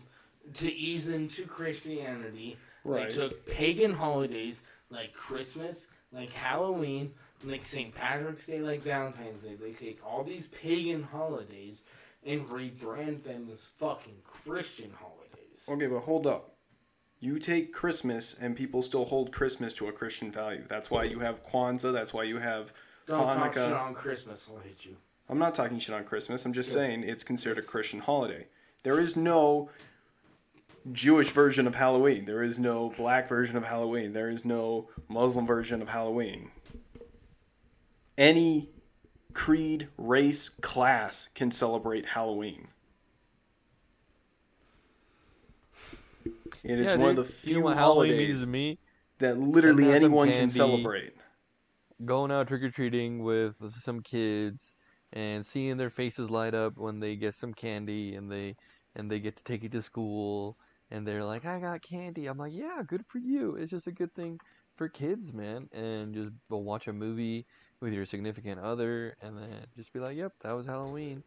to ease into Christianity. Right. They took pagan holidays like Christmas, like Halloween, like St. Patrick's Day, like Valentine's Day. They take all these pagan holidays and rebrand them as fucking Christian holidays. Okay, but hold up. You take Christmas and people still hold Christmas to a Christian value. That's why you have Kwanzaa. That's why you have Don't talk shit on Christmas. I'll hit you. I'm not talking shit on Christmas. I'm just saying it's considered a Christian holiday. There is no Jewish version of Halloween. There is no black version of Halloween. There is no Muslim version of Halloween. Any creed, race, class can celebrate Halloween. It is Yeah, one of dude, the you few know Halloween means holidays that literally anyone can celebrate. going out trick or treating with some kids and seeing their faces light up when they get some candy and they and they get to take it to school and they're like, I got candy. I'm like, yeah, good for you. It's just a good thing for kids, man. And just go watch a movie with your significant other and then just be like, yep, that was Halloween.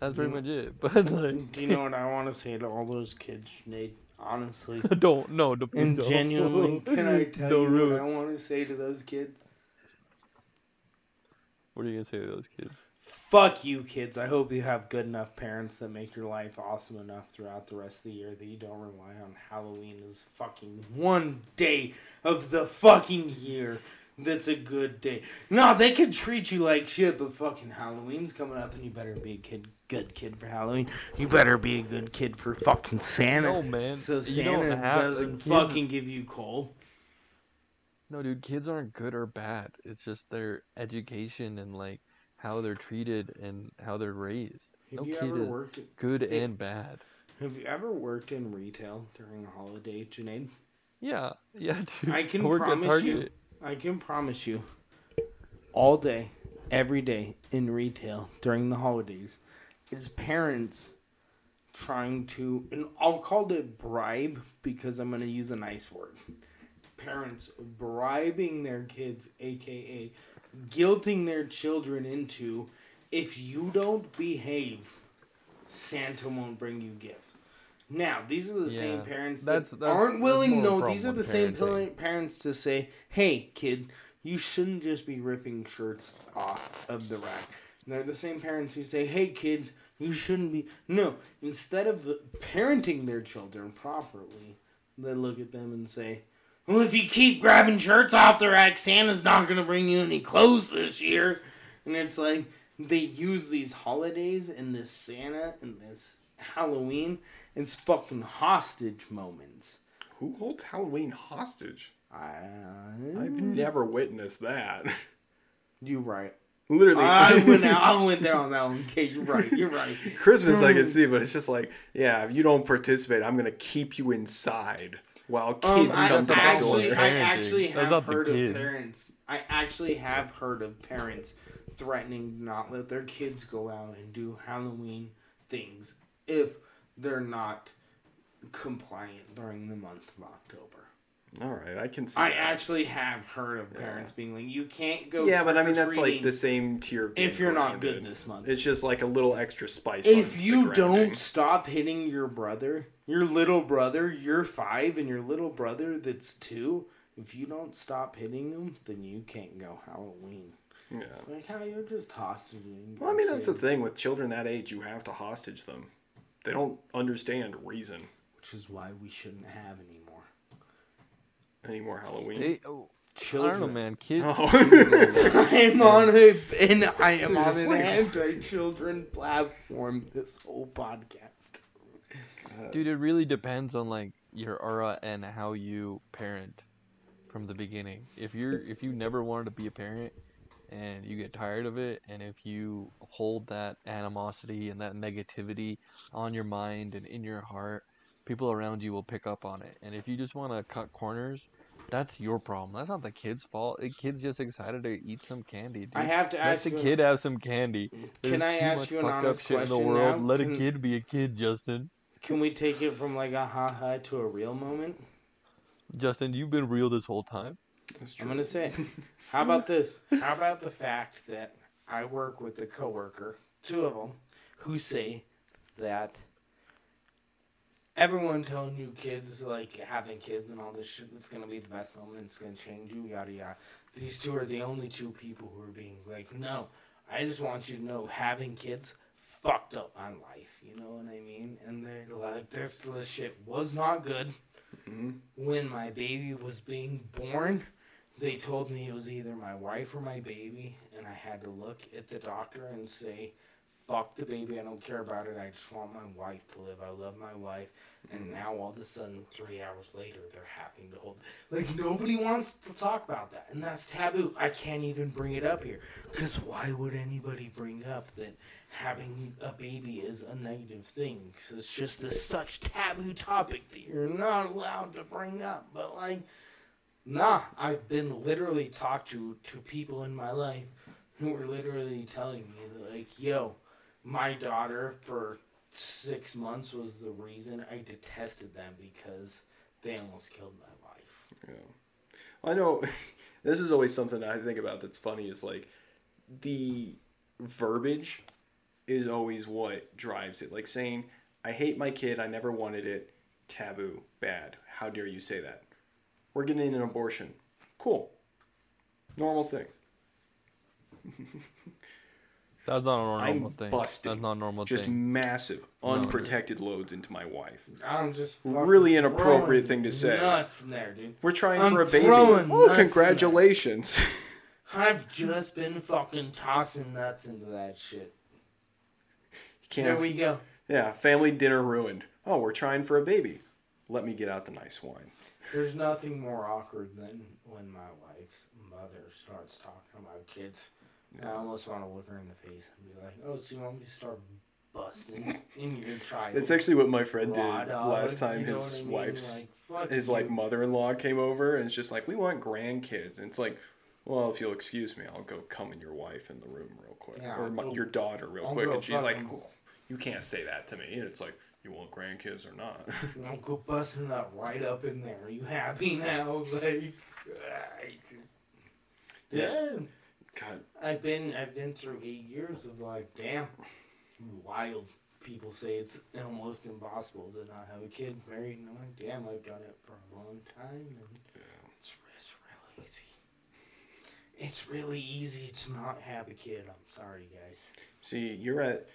That's pretty much it. But like, Do you know what I want to say to all those kids, Nate? Honestly. don't no, don't, And don't. genuinely, can I tell Don't you ruin what. I want to say to those kids? What are you gonna say to those kids? Fuck you, kids. I hope you have good enough parents that make your life awesome enough throughout the rest of the year that you don't rely on Halloween as fucking one day of the fucking year that's a good day. No, they could treat you like shit, but fucking Halloween's coming up and you better be a kid, good kid for Halloween. You better be a good kid for fucking Santa. No, man. So Santa doesn't fucking give you coal. No, dude, kids aren't good or bad. It's just their education and like how they're treated and how they're raised. Have no you kid ever is worked? good it- and bad. Have you ever worked in retail during a holiday, Janae? Yeah, yeah, dude. I can at promise you, I can promise you, all day, every day in retail during the holidays, is parents trying to, and I'll call it bribe because I'm going to use a nice word. Parents bribing their kids, aka guilting their children into, if you don't behave, Santa won't bring you gifts. Now, these are the same parents that that's- aren't willing. No, these are the same parenting. parents to say, "Hey, kid, you shouldn't just be ripping shirts off of the rack." And they're the same parents who say, "Hey, kids, you shouldn't be." No, instead of parenting their children properly, they look at them and say, "Well, if you keep grabbing shirts off the rack, Santa's not gonna bring you any clothes this year." And it's like they use these holidays and this Santa and this Halloween as fucking hostage moments. Who holds Halloween hostage? I, I've never witnessed that. You're right. Literally, I went out, I went there on that one. Okay, you're right. You're right. Christmas I can see, but it's just like, yeah, if you don't participate, I'm gonna keep you inside while Um, kids I come to the actually, door. I actually have heard of kids. parents. I actually have heard of parents threatening to not let their kids go out and do Halloween things if they're not compliant during the month of October. All right, I can see. I that. actually have heard of parents being like, "You can't go." yeah, but I mean that's like the same tier. Of if you're not good this month. It's just like a little extra spice. if you don't stop hitting your brother, your little brother, you're five, and your little brother that's two, if you don't stop hitting them, then you can't go Halloween. yeah. It's like how you're just hostaging. Well, I mean that's the thing with children that age. You have to hostage them. They don't understand reason which is why we shouldn't have anymore. anymore. Halloween. They, oh, I Children. don't know, man. Kids. Oh. I am on a and I am on just an like- anti-children platform. This whole podcast. Dude, it really depends on like your aura and how you parent from the beginning. If you're if you never wanted to be a parent and you get tired of it and if you hold that animosity and that negativity on your mind and in your heart, people around you will pick up on it. And if you just want to cut corners, that's your problem. That's not the kid's fault. The kid's just excited to eat some candy, dude. I have to Let ask the you. kid have some candy. Can I ask you an fucked up honest shit in the question world. now? Let Can- a kid be a kid, Justin. Can we take it from like a ha ha to a real moment? Justin, you've been real this whole time. That's I'm gonna say, how about this? How about the fact that I work with a coworker, two of them, who say that everyone telling you kids like having kids and all this shit that's gonna be the best moment, it's gonna change you, yada yada. These two are the only two people who are being like, no, I just want you to know having kids fucked up my life. You know what I mean? And they're like, this this shit was not good. Mm-hmm. When my baby was being born, they told me it was either my wife or my baby, and I had to look at the doctor and say, "Fuck the baby, I don't care about it. I just want my wife to live. I love my wife." And now all of a sudden, three hours later, they're having to hold. Like nobody wants to talk about that, and that's taboo. I can't even bring it up here because why would anybody bring up that having a baby is a negative thing? Because it's just a such taboo topic that you're not allowed to bring up. But like, nah, I've been literally talked to to people in my life who were literally telling me like, yo, my daughter for six months was the reason I detested them because they almost killed my wife. Yeah. I know this is always something I think about that's funny is like the verbiage is always what drives it. Like saying, I hate my kid, I never wanted it, taboo, bad. How dare you say that? We're getting an abortion. Cool. Normal thing. That's not a normal I'm thing. busting. That's not a normal Just thing. massive, unprotected loads into my wife. I'm just Really inappropriate throwing thing to say. Nuts in there, dude. We're trying I'm for a baby. throwing Oh, nuts in there. congratulations. I've just been fucking tossing nuts into that shit. There Can't we go. Yeah, family dinner ruined. Oh, we're trying for a baby. Let me get out the nice wine. There's nothing more awkward than when my wife's mother starts talking about kids. I almost want to look her in the face and be like, "Oh, so you want me to start busting in your child?" That's actually what my friend did raw dog, last time you know his what I mean? wife's Like, fuck his you. like mother-in-law came over and it's just like we want grandkids and it's like well if you'll excuse me i'll go come in your wife in the room real quick Yeah, or I'll my, go- your daughter real I'll quick go and she's like fucking- "Oh, you can't say that to me and it's like you want grandkids or not I'll go busting that right up in there. Are you happy now? Like, I just, Yeah. yeah. God I've been I've been through eight years of like, damn, wild. People say it's almost impossible to not have a kid married, and I'm like, damn, I've done it for a long time, and it's, it's really easy. It's really easy to not have a kid. I'm sorry, guys. see you're at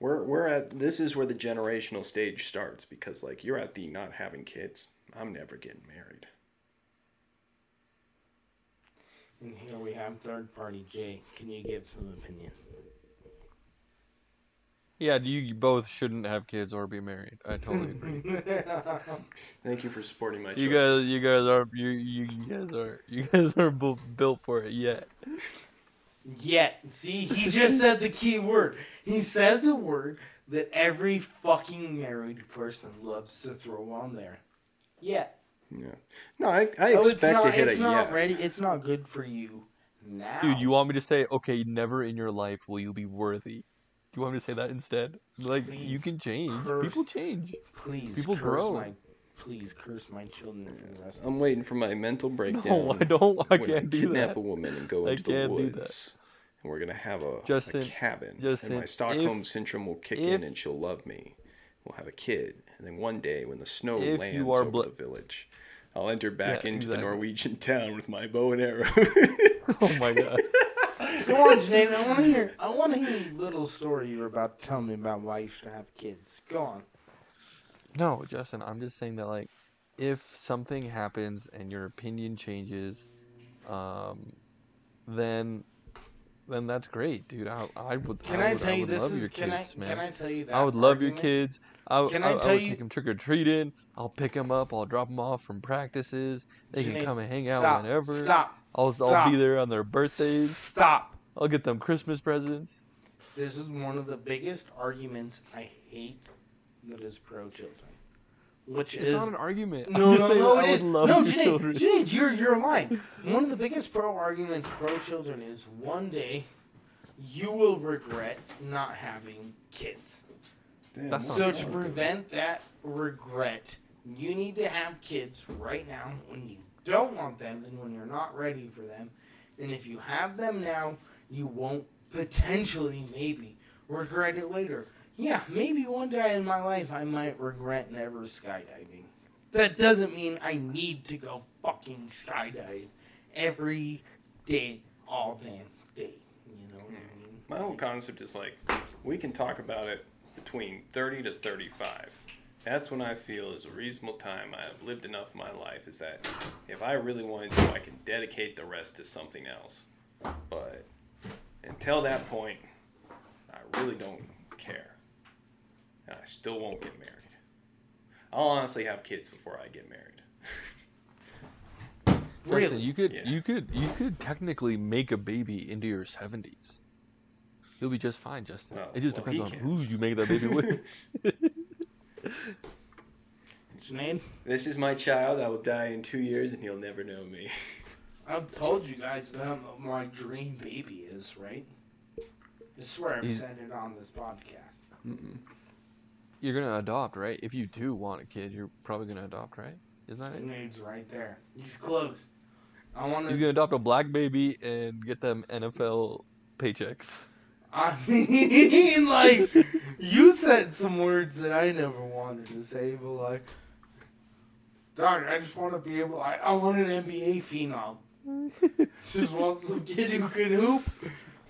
we're, we're at this is where the generational stage starts because like you're at the not having kids i'm never getting married And here we have third party Jay. Can you give some opinion? Yeah, you both shouldn't have kids or be married. I totally agree. thank you for supporting my you choices. guys, you guys are you, you you guys are you guys are both built for it yet. Yet, see, he just said the key word. He said the word that every fucking married person loves to throw on there. Yet. Yeah no i, I Oh, it's expect not. to hit It's a not yeah ready. It's not good for you now. Dude, you want me to say, okay, never in your life will you be worthy. Do you want me to say that instead? Like you can change. curse- People change. please people curse grow. my. Please curse my children for the rest. I'm waiting for my mental breakdown. No, I don't. I when can't do kidnap that. a woman and go I into the can't do that. woods. And we're gonna have a, Justin- a cabin. Justin, and my Stockholm if- syndrome will kick if- in and she'll love me. We'll have a kid. And then one day when the snow If lands you are over bl- the village, I'll enter back Yeah, into the. Norwegian town with my bow and arrow. Oh my god. Go on, Janae. I want to hear. I want to hear a little story you were about to tell me about why you should have kids. Go on. No, Justin, I'm just saying that like if something happens and your opinion changes, um, then then that's great, dude. I, I would. Can I, I, would, tell you would this love is? your Can kids, I? man. Can I tell you that? I would love your kids. I, Can I, I I, would you- take them trick or treating. I'll pick them up. I'll drop them off from practices. They can come and hang out stop, whenever. Stop. I'll, stop. I'll be there on their birthdays. Stop. I'll get them Christmas presents. This is one of the biggest arguments I hate that is pro children. Which It's is not an argument. No, no, no, it is. No, your Janae, you're you're lying. One of the biggest pro arguments pro children is one day you will regret not having kids. Damn, So to prevent that regret, you need to have kids right now when you don't want them and when you're not ready for them. And if you have them now, you won't potentially maybe regret it later. Yeah, maybe one day in my life I might regret never skydiving. That doesn't mean I need to go fucking skydive every day, all damn day. You know what I mean? My whole concept is like, we can talk about it between 30 to 35. That's when I feel is a reasonable time. I have lived enough of my life. Is that if I really wanted to, I can dedicate the rest to something else. But until that point, I really don't care. And I still won't get married. I'll honestly have kids before I get married. Really? You could Yeah. you could you could technically make a baby into your seventies. You'll be just fine, Justin. Oh, it just well, depends on can. who you make that baby with. Sinead, This is my child. I will die in two years, and he'll never know me. I've told you guys about what my dream baby is, right? I swear I've He's- said it on this podcast. You're gonna adopt, right? If you do want a kid, you're probably gonna adopt, right? Isn't that it? Sinead's right there. He's close. I want to. gonna adopt a black baby and get them NFL paychecks. I mean, like, you said some words that I never wanted to say, but like, dog, I just want to be able. I, I want an NBA phenom. just want some kid who can hoop,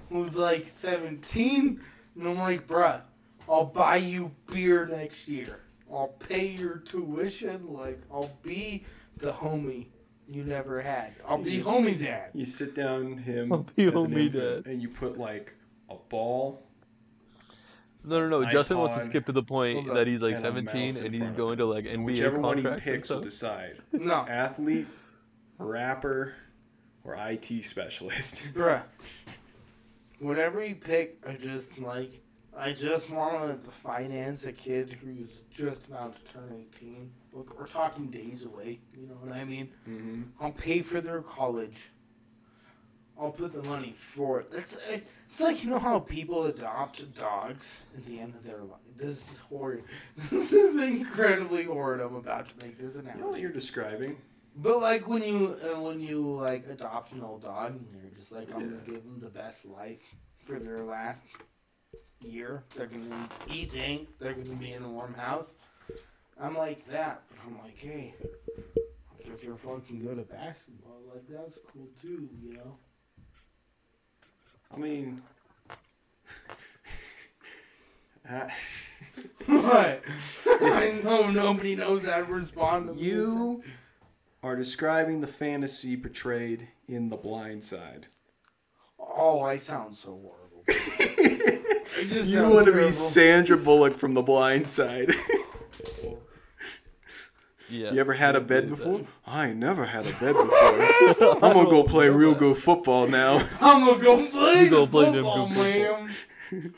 who's like 17, and I'm like, bruh, I'll buy you beer next year. I'll pay your tuition. Like, I'll be the homie you never had. I'll be homie dad. You sit down him I'll be as an homie infant, dad. and you put like a ball. No, no, no. Justin wants to skip to the point hold that he's like and 17 and he's going to like And NBA whichever one he contracts and picks will stuff. decide: No, athlete, rapper, or IT specialist. Bruh. Whatever you pick, I just like. I just want to finance a kid who's just about to turn 18. Look, we're talking days away. You know what I mean? hmm I'll pay for their college. I'll put the money for it. It's, it's like, you know how people adopt dogs at the end of their life? This is horrid. This is incredibly horrid. I'm about to make this You know what you're describing? But like when you uh, when you like adopt an old dog and you're just like I'm gonna give them the best life for their last year. They're gonna be eating. They're gonna be in a warm house. I'm like that, but I'm like, hey, if you're fucking good at basketball, like that's cool too, you know. I mean, uh, what? I know nobody knows how to respond to this. you are describing the fantasy portrayed in The Blind Side. Oh, I sound so horrible. I just You want to be. Sandra Bullock from The Blind Side. Yeah. You ever had a bed believe that. before? I never had a bed before. I'm gonna go play real good football now. I'm gonna go play go the play football, good man.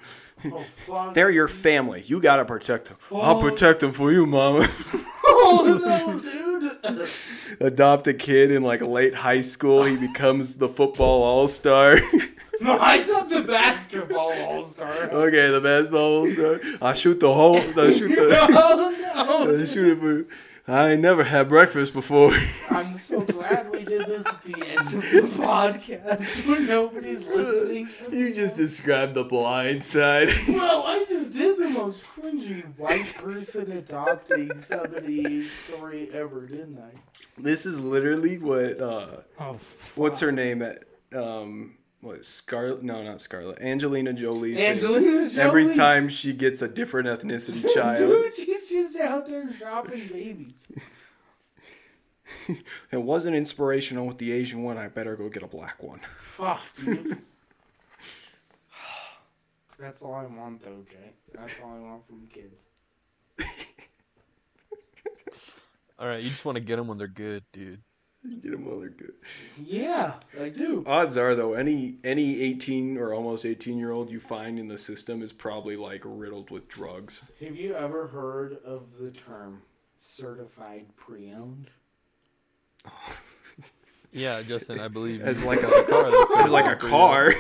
oh. They're your family. You gotta protect them. Oh. I'll Oh. protect them for you, mama. oh no, dude. Adopt a kid in like late high school. He becomes the football all star. No, I said the basketball all star. okay, the basketball all star. I shoot the whole. I shoot the. Oh no. I shoot it for. I ain't never had breakfast before. I'm so glad we did this at the end of the podcast when nobody's listening. you just described the blind side. Well, I just did the most cringy white person adopting somebody story ever, didn't I? this is literally what. uh Oh, What's her name? That um, what Scarlet? No, not Scarlet. Angelina Jolie. Angelina Jolie. Every time she gets a different ethnicity child, Dude, she's just out there shopping babies. it wasn't inspirational with the Asian one. I better go get a black one. Fuck, dude. That's all I want, though, Jay. That's all I want from kids. All right, you just want to get them when they're good, dude. Get them while they're good. Yeah, I do. Odds are though, any any eighteen or almost eighteen year old you find in the system is probably like riddled with drugs. Have you ever heard of the term certified pre-owned? Yeah, Justin, I believe you. As like a car that's as like a for you. car.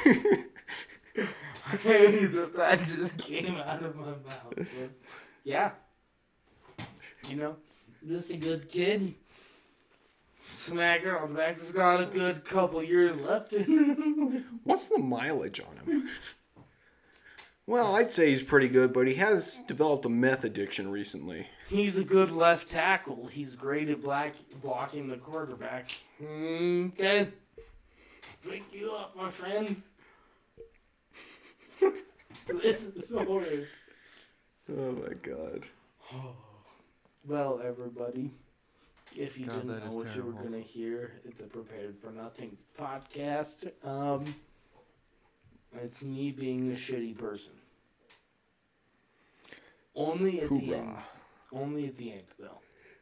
Hey, that, that just came out of my mouth. but yeah. You know, just a good kid. Smack her on the back. He's got a good couple years left in him. What's the mileage on him? Well, I'd say he's pretty good, but he has developed a meth addiction recently. He's a good left tackle. He's great at black blocking the quarterback. Okay. Pick you up, my friend. this is horrid. Oh my god. Well, everybody, if you God, didn't know what you were going to hear at the Prepared for Nothing podcast, um, it's me being a shitty person. Only at the end. Only at the end, though.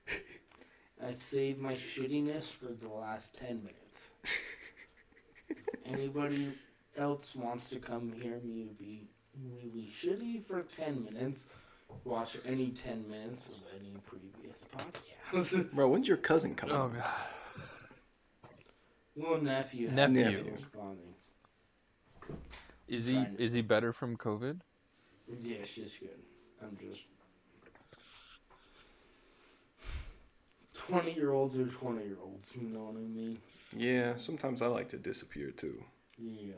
I saved my shittiness for the last 10 minutes. Anybody else wants to come hear me be really shitty for 10 minutes, watch any 10 minutes of any previous podcast. Bro, when's your cousin coming? Oh on? god. Little nephew. has Nephew. responding. Is he Trying is he better from COVID? Yeah, she's good. I'm just. 20 year olds are 20 year olds, you know what I mean? Yeah, sometimes I like to disappear too. Yeah.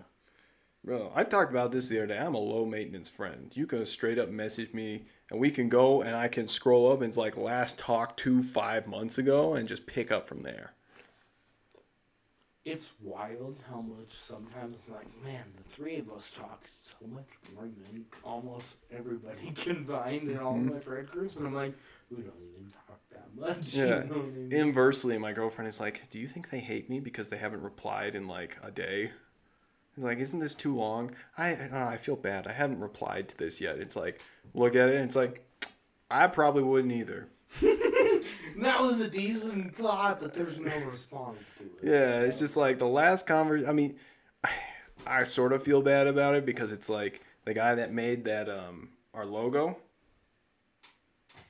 Bro, I talked about this the other day. I'm a low maintenance friend. You can straight up message me and we can go and I can scroll up and it's like last talk two, five months ago and just pick up from there. It's wild how much sometimes, like, man, the three of us talk so much more than almost everybody combined in all mm-hmm. my friend groups. And I'm like, we don't even talk that much. you Yeah. know I mean? Inversely, my girlfriend is like, Do you think they hate me because they haven't replied in like a day? It's like, Isn't this too long? I, uh, I feel bad. I haven't replied to this yet. It's like, look at it and it's like, I probably wouldn't either. that was a decent thought, but there's no response to it. Yeah, it's just like the last conversation. I mean, I sort of feel bad about it because it's like the guy that made that um our logo.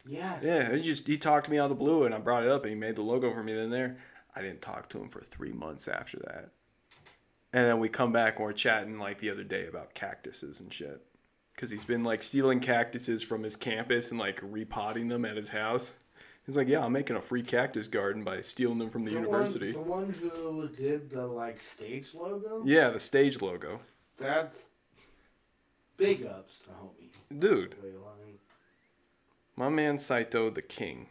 Yes. Yeah, he just he talked to me out of the blue, and I brought it up, and he made the logo for me. Then there, I didn't talk to him for three months after that. And then we come back and we're chatting like the other day about cactuses and shit, because he's been like stealing cactuses from his campus and like repotting them at his house. He's like, yeah, I'm making a free cactus garden by stealing them from the, The university. One, the one who did the, like, stage logo? Yeah, the stage logo. That's big ups to homie. Dude, my man Saito the king.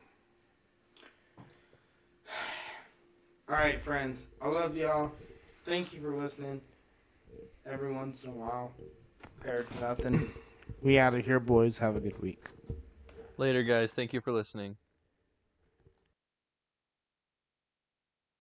All right, friends. I love y'all. Thank you for listening. Every once in a while. Prepared for nothing. We out of here, boys. Have a good week. Later guys, thank you for listening.